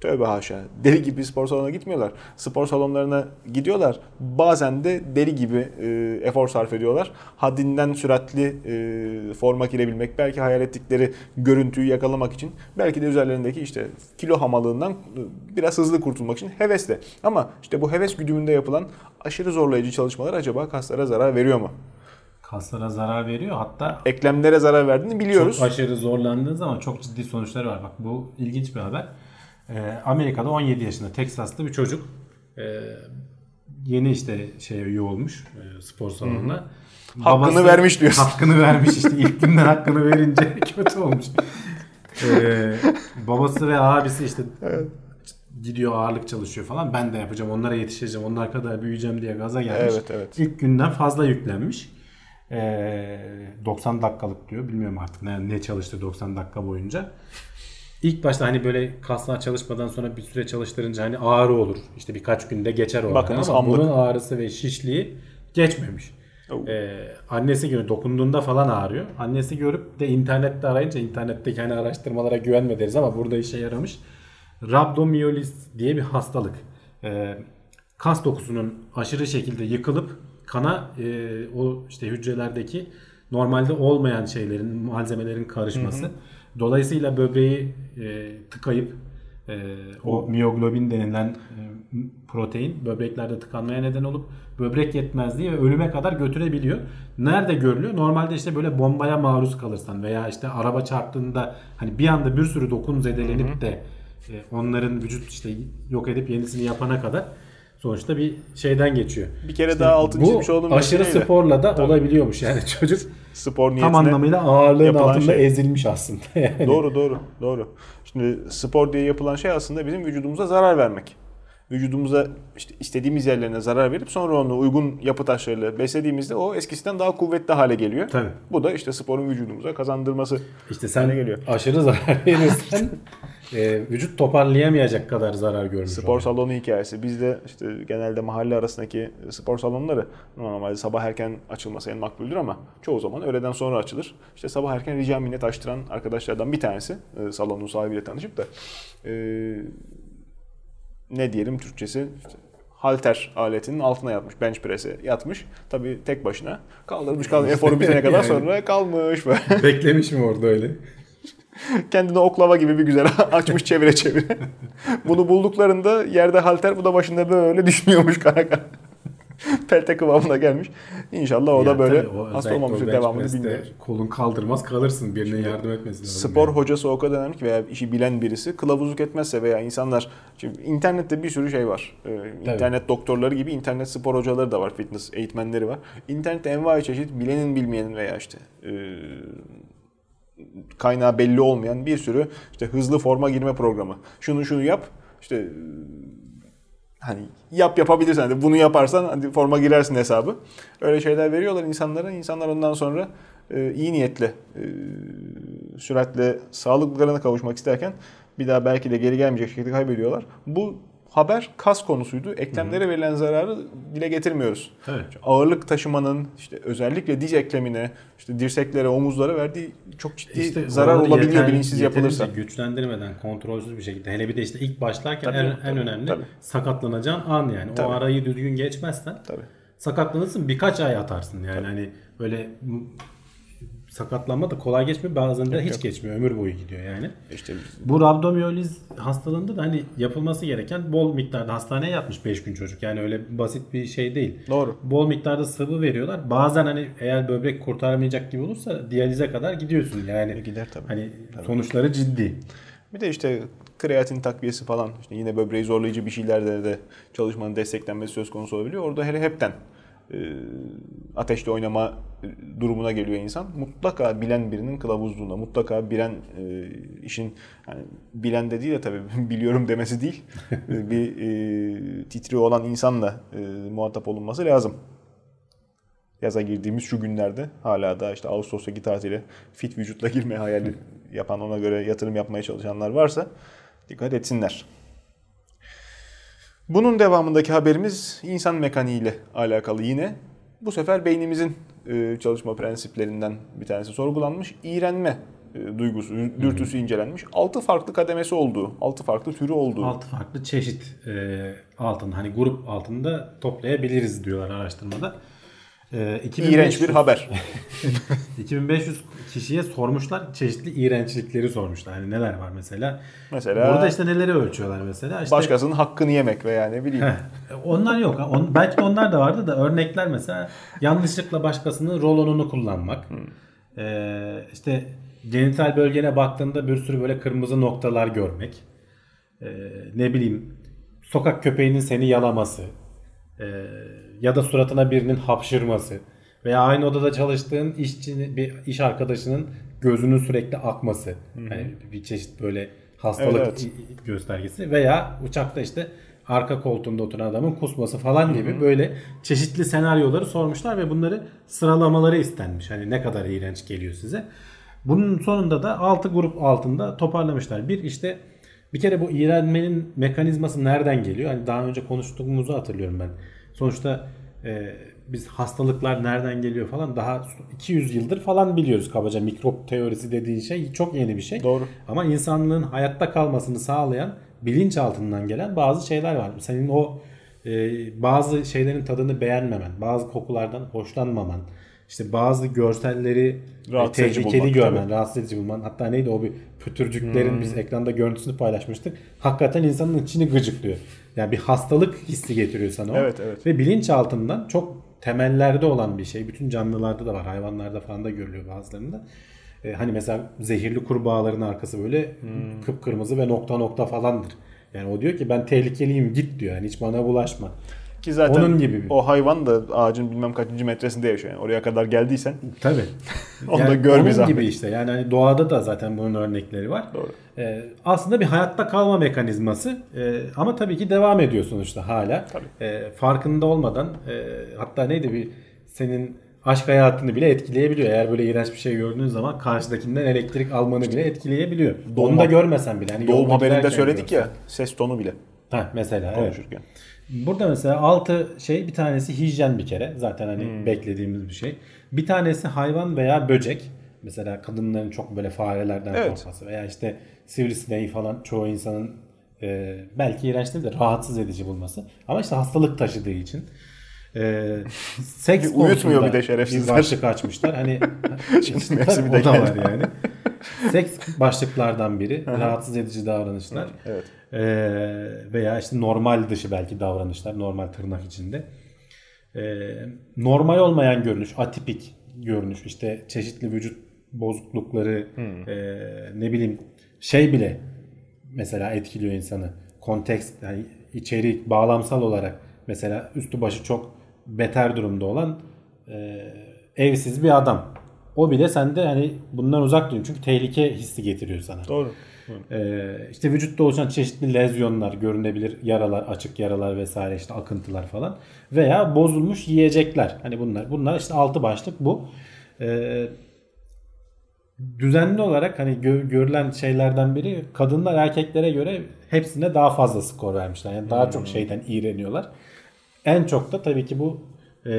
Tövbe haşa. Deli gibi spor salonuna gitmiyorlar. Spor salonlarına gidiyorlar. Bazen de deli gibi e, efor sarf ediyorlar. Haddinden süratli e, forma girebilmek, belki hayal ettikleri görüntüyü yakalamak için, belki de üzerlerindeki işte kilo hamalığından e, biraz hızlı kurtulmak için hevesle. Ama işte bu heves güdümünde yapılan aşırı zorlayıcı çalışmalar acaba kaslara zarar veriyor mu? Kaslara zarar veriyor. Hatta Eklemlere zarar verdiğini biliyoruz. çok aşırı zorlandığın zaman çok ciddi sonuçları var. Bak bu ilginç bir haber. Ee, Amerika'da 17 yaşında Teksas'ta bir çocuk e, yeni işte şeye üye olmuş e, spor salonuna. Hakkını vermiş diyorsun. Hakkını vermiş işte ilk günden hakkını verince kötü olmuş. Ee, babası ve abisi işte gidiyor ağırlık çalışıyor falan. Ben de yapacağım onlara yetişeceğim onlar kadar büyüyeceğim diye gaza gelmiş. Evet, evet. İlk günden fazla yüklenmiş. Ee, 90 dakikalık diyor. Bilmiyorum artık ne, ne çalıştı 90 dakika boyunca. İlk başta hani böyle kaslar çalışmadan sonra bir süre çalıştırınca hani ağrı olur. İşte birkaç günde geçer o Bakınız. Ama hamlık. bunun ağrısı ve şişliği geçmemiş. Oh. Ee, annesi görüyor dokunduğunda falan ağrıyor. Annesi görüp de internette arayınca internetteki hani araştırmalara güvenme deriz ama burada işe yaramış. Rhabdomyolis diye bir hastalık. Ee, kas dokusunun aşırı şekilde yıkılıp kana e, o işte hücrelerdeki normalde olmayan şeylerin malzemelerin karışması. Dolayısıyla böbreği e, tıkayıp e, o miyoglobin denilen e, protein böbreklerde tıkanmaya neden olup böbrek yetmezliği ve ölüme kadar götürebiliyor. Nerede görülüyor? Normalde işte böyle bombaya maruz kalırsan veya işte araba çarptığında hani bir anda bir sürü dokun zedelenip de onların vücut işte yok edip yenisini yapana kadar sonuçta bir şeyden geçiyor. Bir kere daha altını Bu çizmiş olduğum aşırı meseleyle sporla da olabiliyormuş. Yani çocuk spor tam anlamıyla ağırlığın altında şey. ezilmiş aslında. Yani. Doğru doğru doğru. Şimdi spor diye yapılan şey aslında bizim vücudumuza zarar vermek. Vücudumuza işte istediğimiz yerlerine zarar verip sonra onu uygun yapı taşlarıyla beslediğimizde o eskisinden daha kuvvetli hale geliyor. Tabii. Bu da işte sporun vücudumuza kazandırması. İşte sen geliyor. aşırı zarar verirsen e, vücut toparlayamayacak kadar zarar görmüş Spor oluyor. salonu hikayesi. Bizde işte genelde mahalle arasındaki spor salonları normalde sabah erken açılması en makbuldür ama çoğu zaman öğleden sonra açılır. İşte sabah erken rica minnet açtıran arkadaşlardan bir tanesi e, salonun sahibiyle tanışıp da e, ne diyelim Türkçesi işte halter aletinin altına yatmış. Bench press'e yatmış. Tabii tek başına kaldırmış kaldırmış. Eforu bitene kadar Yani. sonra kalmış. Beklemiş mi orada öyle? Kendine oklava gibi bir güzel açmış çevire çevire. Bunu bulduklarında yerde halter bu da başında böyle düşünüyormuş kara kara. Pelte kıvamına gelmiş. İnşallah o da Ya böyle tabii, o hasta özellikle olmamıştır o bench devamını bilmiyoruz. Kolun kaldırmaz kalırsın birine yardım etmesin lazım. Spor yani. hocası o kadar önemli ki veya işi bilen birisi kılavuzluk etmezse veya insanlar şimdi internette bir sürü şey var. Ee, internet doktorları gibi internet spor hocaları da var, fitness eğitmenleri var. İnternette envai çeşit bilenin bilmeyenin veya işte e, kaynağı belli olmayan bir sürü işte hızlı forma girme programı. Şunu şunu yap. işte hani yap yapabilirsen de bunu yaparsan hadi forma girersin hesabı. Öyle şeyler veriyorlar insanlara. İnsanlar ondan sonra e, iyi niyetle e, süratle sağlıklarına kavuşmak isterken bir daha belki de geri gelmeyecek şekilde kaybediyorlar. Bu haber kas konusuydu. Eklemlere verilen zararı dile getirmiyoruz. Evet. Ağırlık taşımanın işte özellikle diz eklemine, işte dirseklere, omuzlara verdiği çok ciddi İşte zarar olabiliyor yeter- bilinçsiz yapılırsa. güçlendirmeden kontrolsüz bir şekilde hele bir de işte ilk başlarken Tabii, en, tabii, en önemli tabii. sakatlanacağın an yani. Tabii. O arayı düzgün geçmezsen Tabii. sakatlanırsın birkaç ay atarsın yani hani böyle sakatlanma da kolay geçmiyor bazen de hiç geçmiyor ömür boyu gidiyor yani. İşte Bu rabdomiyoliz hastalığında da hani yapılması gereken bol miktarda hastaneye yatmış 5 gün çocuk. Yani öyle basit bir şey değil. Doğru. Bol miktarda sıvı veriyorlar. Bazen hani eğer böbrek kurtarmayacak gibi olursa diyalize kadar gidiyorsun yani. gider tabii. Hani sonuçları ciddi. Bir de işte kreatin takviyesi falan işte yine böbreği zorlayıcı bir şeylerde de çalışmanın desteklenmesi söz konusu olabiliyor. Orada hele hepten e, ateşle oynama e, durumuna geliyor insan. Mutlaka bilen birinin kılavuzluğunda, mutlaka bilen e, işin yani bilen de değil de tabii biliyorum demesi değil. E, bir e, titri olan insanla e, muhatap olunması lazım. Yaza girdiğimiz şu günlerde hala da işte Ağustos'taki tatile fit vücutla girme hayali yapan ona göre yatırım yapmaya çalışanlar varsa dikkat etsinler. Bunun devamındaki haberimiz insan mekaniğiyle alakalı yine. Bu sefer beynimizin e, çalışma prensiplerinden bir tanesi sorgulanmış. İğrenme e, duygusu, dürtüsü incelenmiş. 6 farklı kademesi olduğu, 6 farklı türü olduğu. 6 farklı çeşit e, altın hani grup altında toplayabiliriz diyorlar araştırmada. E, 2500 İğrenç bir haber. 2500 kişiye sormuşlar çeşitli iğrençlikleri sormuşlar. Hani neler var mesela? Mesela Burada işte neleri ölçüyorlar mesela? İşte başkasının hakkını yemek veya ne bileyim. Onlar yok. On, belki de onlar da vardı da örnekler mesela yanlışlıkla başkasının rolonunu kullanmak. Ee, işte genital bölgene baktığında bir sürü böyle kırmızı noktalar görmek. Ee, ne bileyim sokak köpeğinin seni yalaması. Ee, ya da suratına birinin hapşırması. Veya aynı odada çalıştığın işçi, bir iş arkadaşının gözünün sürekli akması. Yani bir çeşit böyle hastalık Evet, evet. göstergesi veya uçakta işte arka koltuğunda oturan adamın kusması falan gibi böyle çeşitli senaryoları sormuşlar ve bunları sıralamaları istenmiş. Hani ne kadar iğrenç geliyor size. Bunun sonunda da 6 grup altında toparlamışlar. Bir işte bir kere bu iğrenmenin mekanizması nereden geliyor? Hani daha önce konuştuğumuzu hatırlıyorum ben. Sonuçta e, biz hastalıklar nereden geliyor falan daha 200 yıldır falan biliyoruz kabaca mikrop teorisi dediğin şey çok yeni bir şey. Doğru. Ama insanlığın hayatta kalmasını sağlayan bilinç altından gelen bazı şeyler var. Senin o e, bazı şeylerin tadını beğenmemen, bazı kokulardan hoşlanmaman, işte bazı görselleri e, tehlikeli bulmak, görmen, tabii. Hmm. rahatsız edici bulman. Hatta neydi o bir pütürcüklerin biz ekranda görüntüsünü paylaşmıştık. Hakikaten insanın içini gıcıklıyor. Yani bir hastalık hissi getiriyor sana o. Evet, evet. Ve bilinç altından çok temellerde olan bir şey. Bütün canlılarda da var. Hayvanlarda falan da görülüyor bazılarında. Ee, hani mesela zehirli kurbağaların arkası böyle Hmm. kıpkırmızı ve nokta nokta falandır. Yani o diyor ki ben tehlikeliyim git diyor. Yani hiç bana bulaşma. Ki zaten Onun gibi o hayvan da ağacın bilmem kaçıncı metresinde yaşıyor. Yani oraya kadar geldiysen Tabii. Onu da gör bir onun zahmet. gibi işte. Yani hani doğada da zaten bunun örnekleri var. Doğru. Ee, aslında bir hayatta kalma mekanizması Ee, ama tabii ki devam ediyor sonuçta hala. Ee, farkında olmadan e, hatta neydi bir senin aşk hayatını bile etkileyebiliyor. Eğer böyle iğrenç bir şey gördüğün zaman karşıdakinden elektrik almanı bile etkileyebiliyor. Onu da görmesen bile. Hani doğum haberinde söyledik görsen. ya ses tonu bile Ha, mesela evet. Burada mesela altı şey bir tanesi hijyen bir kere. Zaten hani Hmm. beklediğimiz bir şey. Bir tanesi hayvan veya böcek. Mesela kadınların çok böyle farelerden Evet. korkması veya işte sivrisineği falan çoğu insanın e, belki iğrenç değil de rahatsız edici bulması. Ama işte hastalık taşıdığı için. E, seks Uyutmuyor bir de şerefsizler. Bir başlık açmışlar. Hani mevsimi tabii de o da var yani. Seks başlıklardan biri. rahatsız edici davranışlar. Evet. Ee, veya işte normal dışı belki davranışlar normal tırnak içinde. Ee, normal olmayan görünüş, atipik görünüş, işte çeşitli vücut bozuklukları, ee, ne bileyim şey bile mesela etkiliyor insanı. Kontekst, yani içerik, bağlamsal olarak mesela üstü başı çok beter durumda olan ee, evsiz bir adam. O bile sende hani bundan uzak durun çünkü tehlike hissi getiriyor sana. Doğru. Ee, işte vücutta oluşan çeşitli lezyonlar, görünebilir yaralar, açık yaralar vesaire işte akıntılar falan veya bozulmuş yiyecekler. Hani bunlar bunlar işte altı başlık bu. Ee, düzenli olarak hani gö- görülen şeylerden biri kadınlar erkeklere göre hepsine daha fazla skor vermişler. Yani daha çok şeyden iğreniyorlar. En çok da tabii ki bu e,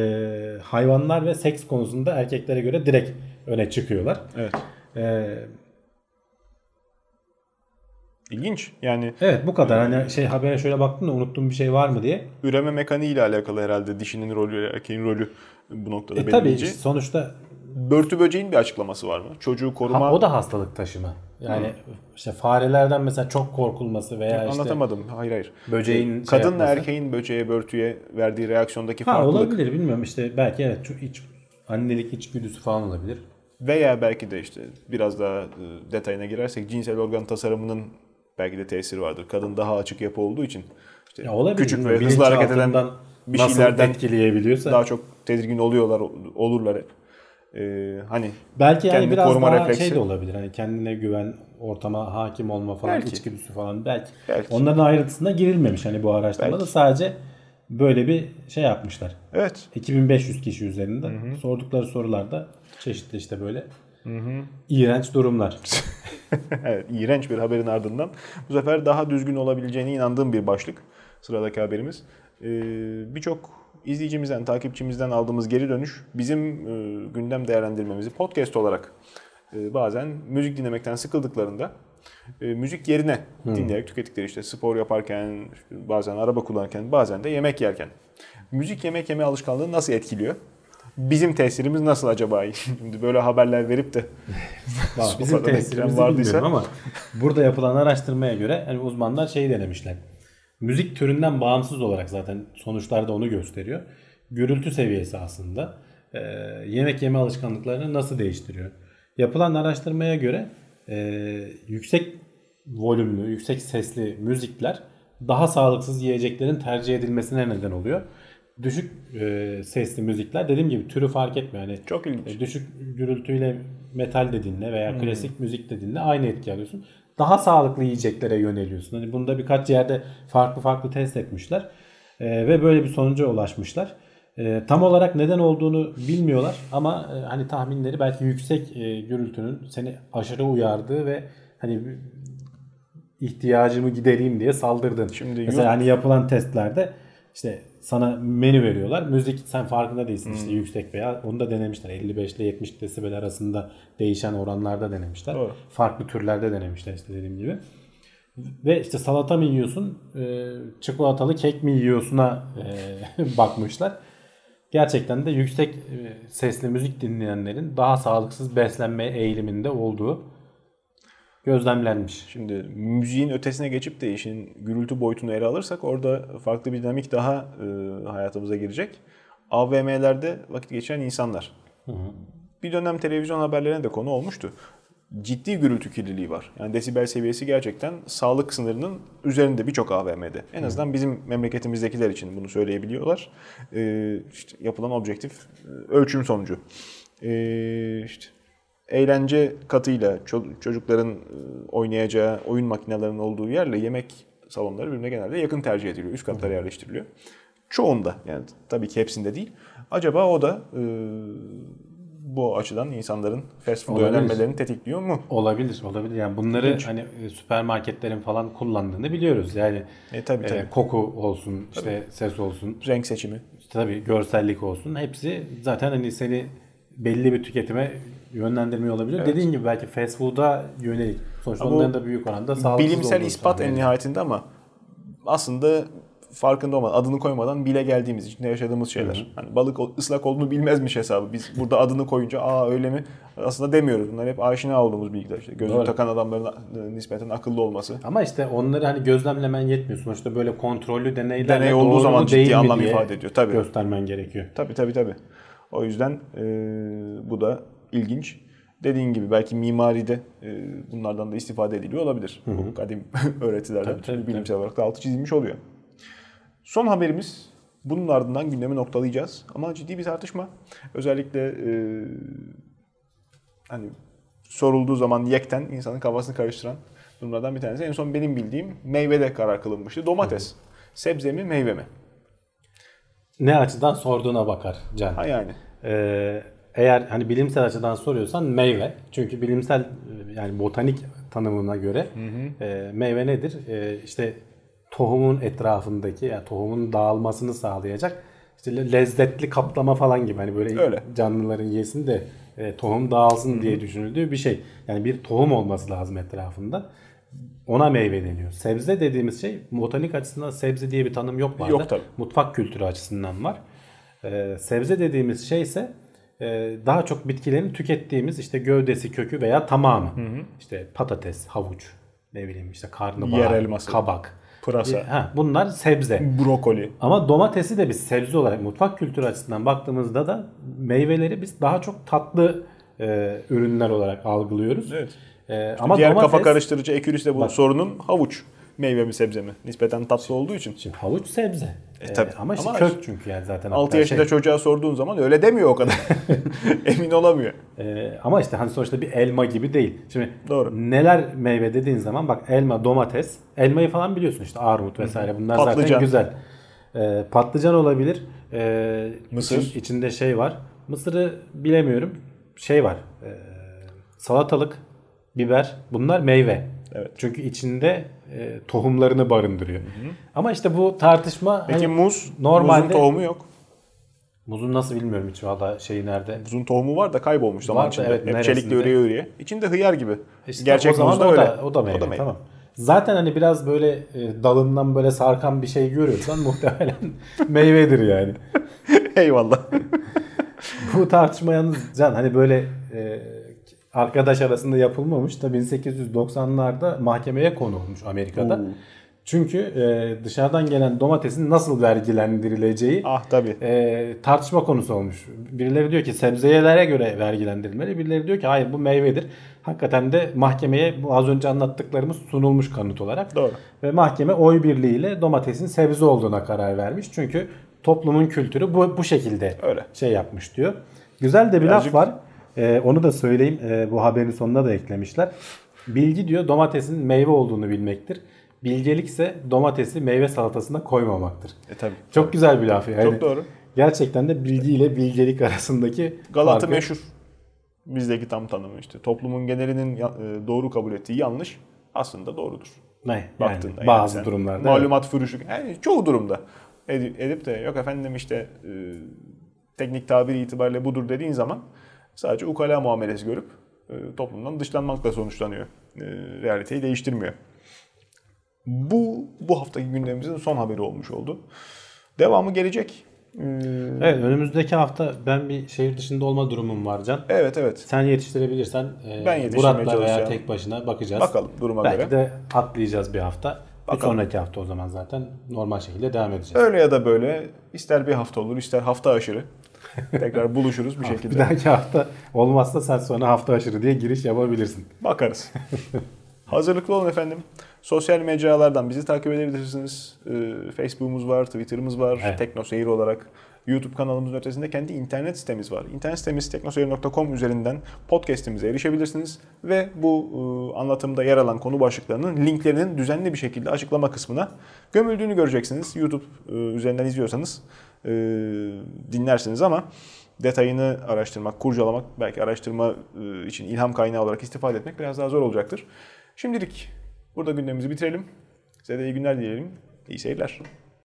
hayvanlar ve seks konusunda erkeklere göre direkt öne çıkıyorlar. Evet. E, İlginç. Yani evet bu kadar. Hani şey habere şöyle baktım da unuttuğum bir şey var mı diye. üreme mekaniği ile alakalı herhalde dişinin rolü, erkeğin rolü bu noktada E tabii belirleyici. sonuçta Börtü böceğin bir açıklaması var mı? Çocuğu koruma ha, o da hastalık taşıma. Yani işte farelerden mesela çok korkulması veya işte anlatamadım. Hayır hayır. böceğin şey Kadınla yapması. erkeğin böceğe, börtüye verdiği reaksiyondaki Ha farklılık olabilir bilmiyorum işte belki evet iç annelik içgüdüsü falan olabilir. Veya belki de işte biraz daha e, detayına girersek cinsel organ tasarımının belki de tesiri vardır. Kadın daha açık yapı olduğu için işte Ya olabilir. küçük ve hızlı hareket eden bir şeylerden etkileyebiliyorsa. daha çok tedirgin oluyorlar, olurlar. Ee, hani belki yani kendini biraz koruma daha refleksi. şey de olabilir. Hani kendine güven, ortama hakim olma falan Belki. içgüdüsü falan belki. Belki. Onların ayrıntısına girilmemiş hani bu araştırmada Belki. sadece böyle bir şey yapmışlar. evet 2500 kişi üzerinde sordukları sorularda çeşitli işte böyle iğrenç durumlar. evet, iğrenç bir haberin ardından bu sefer daha düzgün olabileceğine inandığım bir başlık. Sıradaki haberimiz. Ee, Birçok izleyicimizden, takipçimizden aldığımız geri dönüş bizim e, gündem değerlendirmemizi podcast olarak e, bazen müzik dinlemekten sıkıldıklarında e, müzik yerine dinleyerek tükettikleri işte spor yaparken, bazen araba kullanırken, bazen de yemek yerken. Müzik yemek yeme alışkanlığı nasıl etkiliyor? Bizim tesirimiz nasıl acaba? Şimdi böyle haberler verip de Bizim ekran vardıysa- ama burada yapılan araştırmaya göre hani uzmanlar şey denemişler. Müzik türünden bağımsız olarak zaten sonuçlarda onu gösteriyor. Gürültü seviyesi aslında e, yemek yeme alışkanlıklarını nasıl değiştiriyor? Yapılan araştırmaya göre e, yüksek volümlü, yüksek sesli müzikler daha sağlıksız yiyeceklerin tercih edilmesine neden oluyor. Düşük e, sesli müzikler dediğim gibi türü fark etmiyor. Yani Çok ilginç. e, düşük gürültüyle metal de dinle veya klasik müzik de dinle aynı etki alıyorsun. Daha sağlıklı yiyeceklere yöneliyorsun. Hani bunda birkaç yerde farklı farklı test etmişler. E, ve böyle bir sonuca ulaşmışlar. E, tam olarak neden olduğunu bilmiyorlar ama e, hani tahminleri belki yüksek e, gürültünün seni aşırı uyardığı ve hani ihtiyacımı gidereyim diye saldırdın. Şimdi Mesela hani yapılan testlerde işte sana menü veriyorlar. Müzik sen farkında değilsin Hmm. işte yüksek veya onu da denemişler. 55 ile 70 desibel arasında değişen oranlarda denemişler. Doğru. Farklı türlerde denemişler işte dediğim gibi. Ve işte salata mı yiyorsun, e, çikolatalı kek mi yiyorsun'a e, bakmışlar. Gerçekten de yüksek e, sesli müzik dinleyenlerin daha sağlıksız beslenme eğiliminde olduğu gözlemlenmiş. Şimdi müziğin ötesine geçip de işin gürültü boyutunu ele alırsak orada farklı bir dinamik daha e, hayatımıza girecek. AVM'lerde vakit geçiren insanlar. Bir dönem televizyon haberlerine de konu olmuştu. Ciddi gürültü kirliliği var. Yani desibel seviyesi gerçekten sağlık sınırının üzerinde birçok AVM'de. En azından bizim memleketimizdekiler için bunu söyleyebiliyorlar. E, işte yapılan objektif e, ölçüm sonucu. E, işte eğlence katıyla ço- çocukların e, oynayacağı oyun makinelerinin olduğu yerle yemek salonları birbirine genelde yakın tercih ediliyor. Üst katlara yerleştiriliyor. Çoğunda yani tabii ki hepsinde değil. Acaba o da e, bu açıdan insanların fast food Olabilir. yönelmelerini tetikliyor mu? Olabilir, olabilir. Yani bunları hani e, süpermarketlerin falan kullandığını biliyoruz. Yani E, tabii, e, tabii. koku olsun, işte ses olsun, Renk seçimi. işte tabii görsellik olsun. Hepsi zaten hani seni belli bir tüketime yönlendirmiyor olabilir. Dediğin gibi belki fast food'a yönelik. Sonuçta Ama onların da büyük oranda sağlıksız Bilimsel ispat en nihayetinde ama aslında farkında olmadan, adını koymadan bile geldiğimiz, içinde yaşadığımız şeyler. Hani balık ıslak olduğunu bilmezmiş hesabı. Biz burada adını koyunca aa öyle mi? Aslında demiyoruz. Bunlar hep aşina olduğumuz bilgiler. İşte gözlük Doğru. takan adamların e, nispeten akıllı olması. Ama işte onları hani gözlemlemen yetmiyor. Sonuçta böyle kontrollü deneylerle Deney olduğu zaman ciddi anlam ifade ediyor, tabii. Göstermen gerekiyor. Tabii tabii tabii. O yüzden e, bu da ilginç. Dediğin gibi belki mimaride e, bunlardan da istifade ediliyor olabilir. Bu kadim öğretilerden. Tabii, tabii, bilimsel olarak da altı çizilmiş oluyor. Son haberimiz bunun ardından gündemi noktalayacağız. Ama ciddi bir tartışma. Özellikle e, hani sorulduğu zaman yekten insanın kafasını karıştıran durumlardan bir tanesi. En son benim bildiğim meyvede karar kılınmıştı. Domates. Sebze mi meyve mi? Ne açıdan sorduğuna bakar Can. Ha yani. Ee, eğer hani bilimsel açıdan soruyorsan meyve. Çünkü bilimsel e, yani botanik tanımına göre e, meyve nedir? E, işte tohumun etrafındaki yani tohumun dağılmasını sağlayacak işte le- lezzetli kaplama falan gibi hani böyle Öyle. canlıların yesin de e, tohum dağılsın diye düşünüldüğü bir şey. Yani bir tohum olması lazım etrafında. Ona meyve deniyor. Sebze dediğimiz şey botanik açısından sebze diye bir tanım yok vardı. Yok tabii. Mutfak kültürü açısından var. Ee, sebze dediğimiz şey ise daha çok bitkilerin tükettiğimiz işte gövdesi, kökü veya tamamı. İşte patates, havuç, ne bileyim işte karnabahar, Yer elması. kabak. Pırasa. E, ha, bunlar sebze. Brokoli. Ama domatesi de biz sebze olarak mutfak kültürü açısından baktığımızda da meyveleri biz daha çok tatlı e, ürünler olarak algılıyoruz. Evet. E, ama Diğer domates, kafa karıştırıcı ekürüs de bu Bak. sorunun havuç. Meyve mi sebze mi? Nispeten tatlı olduğu için. Şimdi havuç sebze. E, tabii. ama işte Ama kök çünkü yani zaten. 6 hatta yaşında şey- çocuğa sorduğun zaman öyle demiyor o kadar. Emin olamıyor. Ee, ama işte hani sonuçta bir elma gibi değil. Şimdi Doğru. neler meyve dediğin zaman bak elma, domates, elmayı falan biliyorsun işte armut vesaire bunlar zaten Patlıcan. güzel. Ee, patlıcan olabilir. Ee, Mısır. için- içinde şey var. Mısırı bilemiyorum. Şey var. ee, salatalık, biber bunlar meyve. Evet. Çünkü içinde e, tohumlarını barındırıyor. Ama işte bu tartışma Peki hani muz, normalde- muzun tohumu yok. muzun nasıl bilmiyorum hiç valla şeyi nerede. Muzun tohumu var da kaybolmuş zaman içinde. evet, Hep çelikle üreye üreye. İçinde hıyar gibi. İşte Gerçek o zaman muz da o öyle. Da, o da meyve, tamam. Zaten hani biraz böyle e, dalından böyle sarkan bir şey görüyorsan muhtemelen meyvedir yani. Eyvallah. Bu tartışma yalnız Can hani böyle e, arkadaş arasında yapılmamış da 1890'larda mahkemeye konu olmuş Amerika'da. Oo. Çünkü e, dışarıdan gelen domatesin nasıl vergilendirileceği ah tabii. e, tartışma konusu olmuş. Birileri diyor ki sebzelere göre vergilendirilmeli. Birileri diyor ki hayır bu meyvedir. Hakikaten de mahkemeye bu az önce anlattıklarımız sunulmuş kanıt olarak. Doğru. Ve mahkeme oy birliğiyle domatesin sebze olduğuna karar vermiş. Çünkü toplumun kültürü bu, bu şekilde Öyle. şey yapmış diyor. Güzel de bir Birazcık- laf var. E, onu da söyleyeyim. E, bu haberin sonuna da eklemişler. Bilgi diyor domatesin meyve olduğunu bilmektir. Bilgelik ise domatesi meyve salatasına koymamaktır. E tabii. Çok güzel bir laf yani. Çok doğru. Gerçekten de bilgi ile bilgelik arasındaki Galatı farkı- meşhur. Bizdeki tam tanımı işte. Toplumun genelinin e, doğru kabul ettiği yanlış aslında doğrudur. Ne? Yani Baktığında. yani bazı sen durumlarda. Malumat fürüşü. Yani çoğu durumda. Edip, edip de yok efendim işte e, teknik tabiri itibariyle budur dediğin zaman sadece ukala muamelesi görüp e, toplumdan dışlanmakla sonuçlanıyor. E, realiteyi değiştirmiyor. Bu bu haftaki gündemimizin son haberi olmuş oldu. Devamı gelecek. E, Evet önümüzdeki hafta ben bir şehir dışında olma durumum var Can. evet evet. Sen yetiştirebilirsen e, Ben Murat'la veya tek başına bakacağız. Bakalım duruma Belki göre. de atlayacağız bir hafta. Bir Bakalım. sonraki hafta o zaman zaten normal şekilde devam edeceğiz. Öyle ya da böyle ister bir hafta olur ister hafta aşırı. Tekrar buluşuruz bir Bir şekilde. dahaki hafta olmazsa sen sonra hafta aşırı diye giriş yapabilirsin. Bakarız. Hazırlıklı olun efendim. Sosyal mecralardan bizi takip edebilirsiniz. Ee, Facebook'umuz var, Twitter'ımız var. Evet. Teknoseyir olarak. YouTube kanalımızın ötesinde kendi internet sitemiz var. İnternet sitemiz teknoseyir.com üzerinden podcast'imize erişebilirsiniz. Ve bu e, anlatımda yer alan konu başlıklarının linklerinin düzenli bir şekilde açıklama kısmına gömüldüğünü göreceksiniz. YouTube e, üzerinden izliyorsanız e, dinlersiniz ama detayını araştırmak, kurcalamak, belki araştırma e, için ilham kaynağı olarak istifade etmek biraz daha zor olacaktır. Şimdilik burada gündemimizi bitirelim. Size de iyi günler dileyelim. İyi seyirler.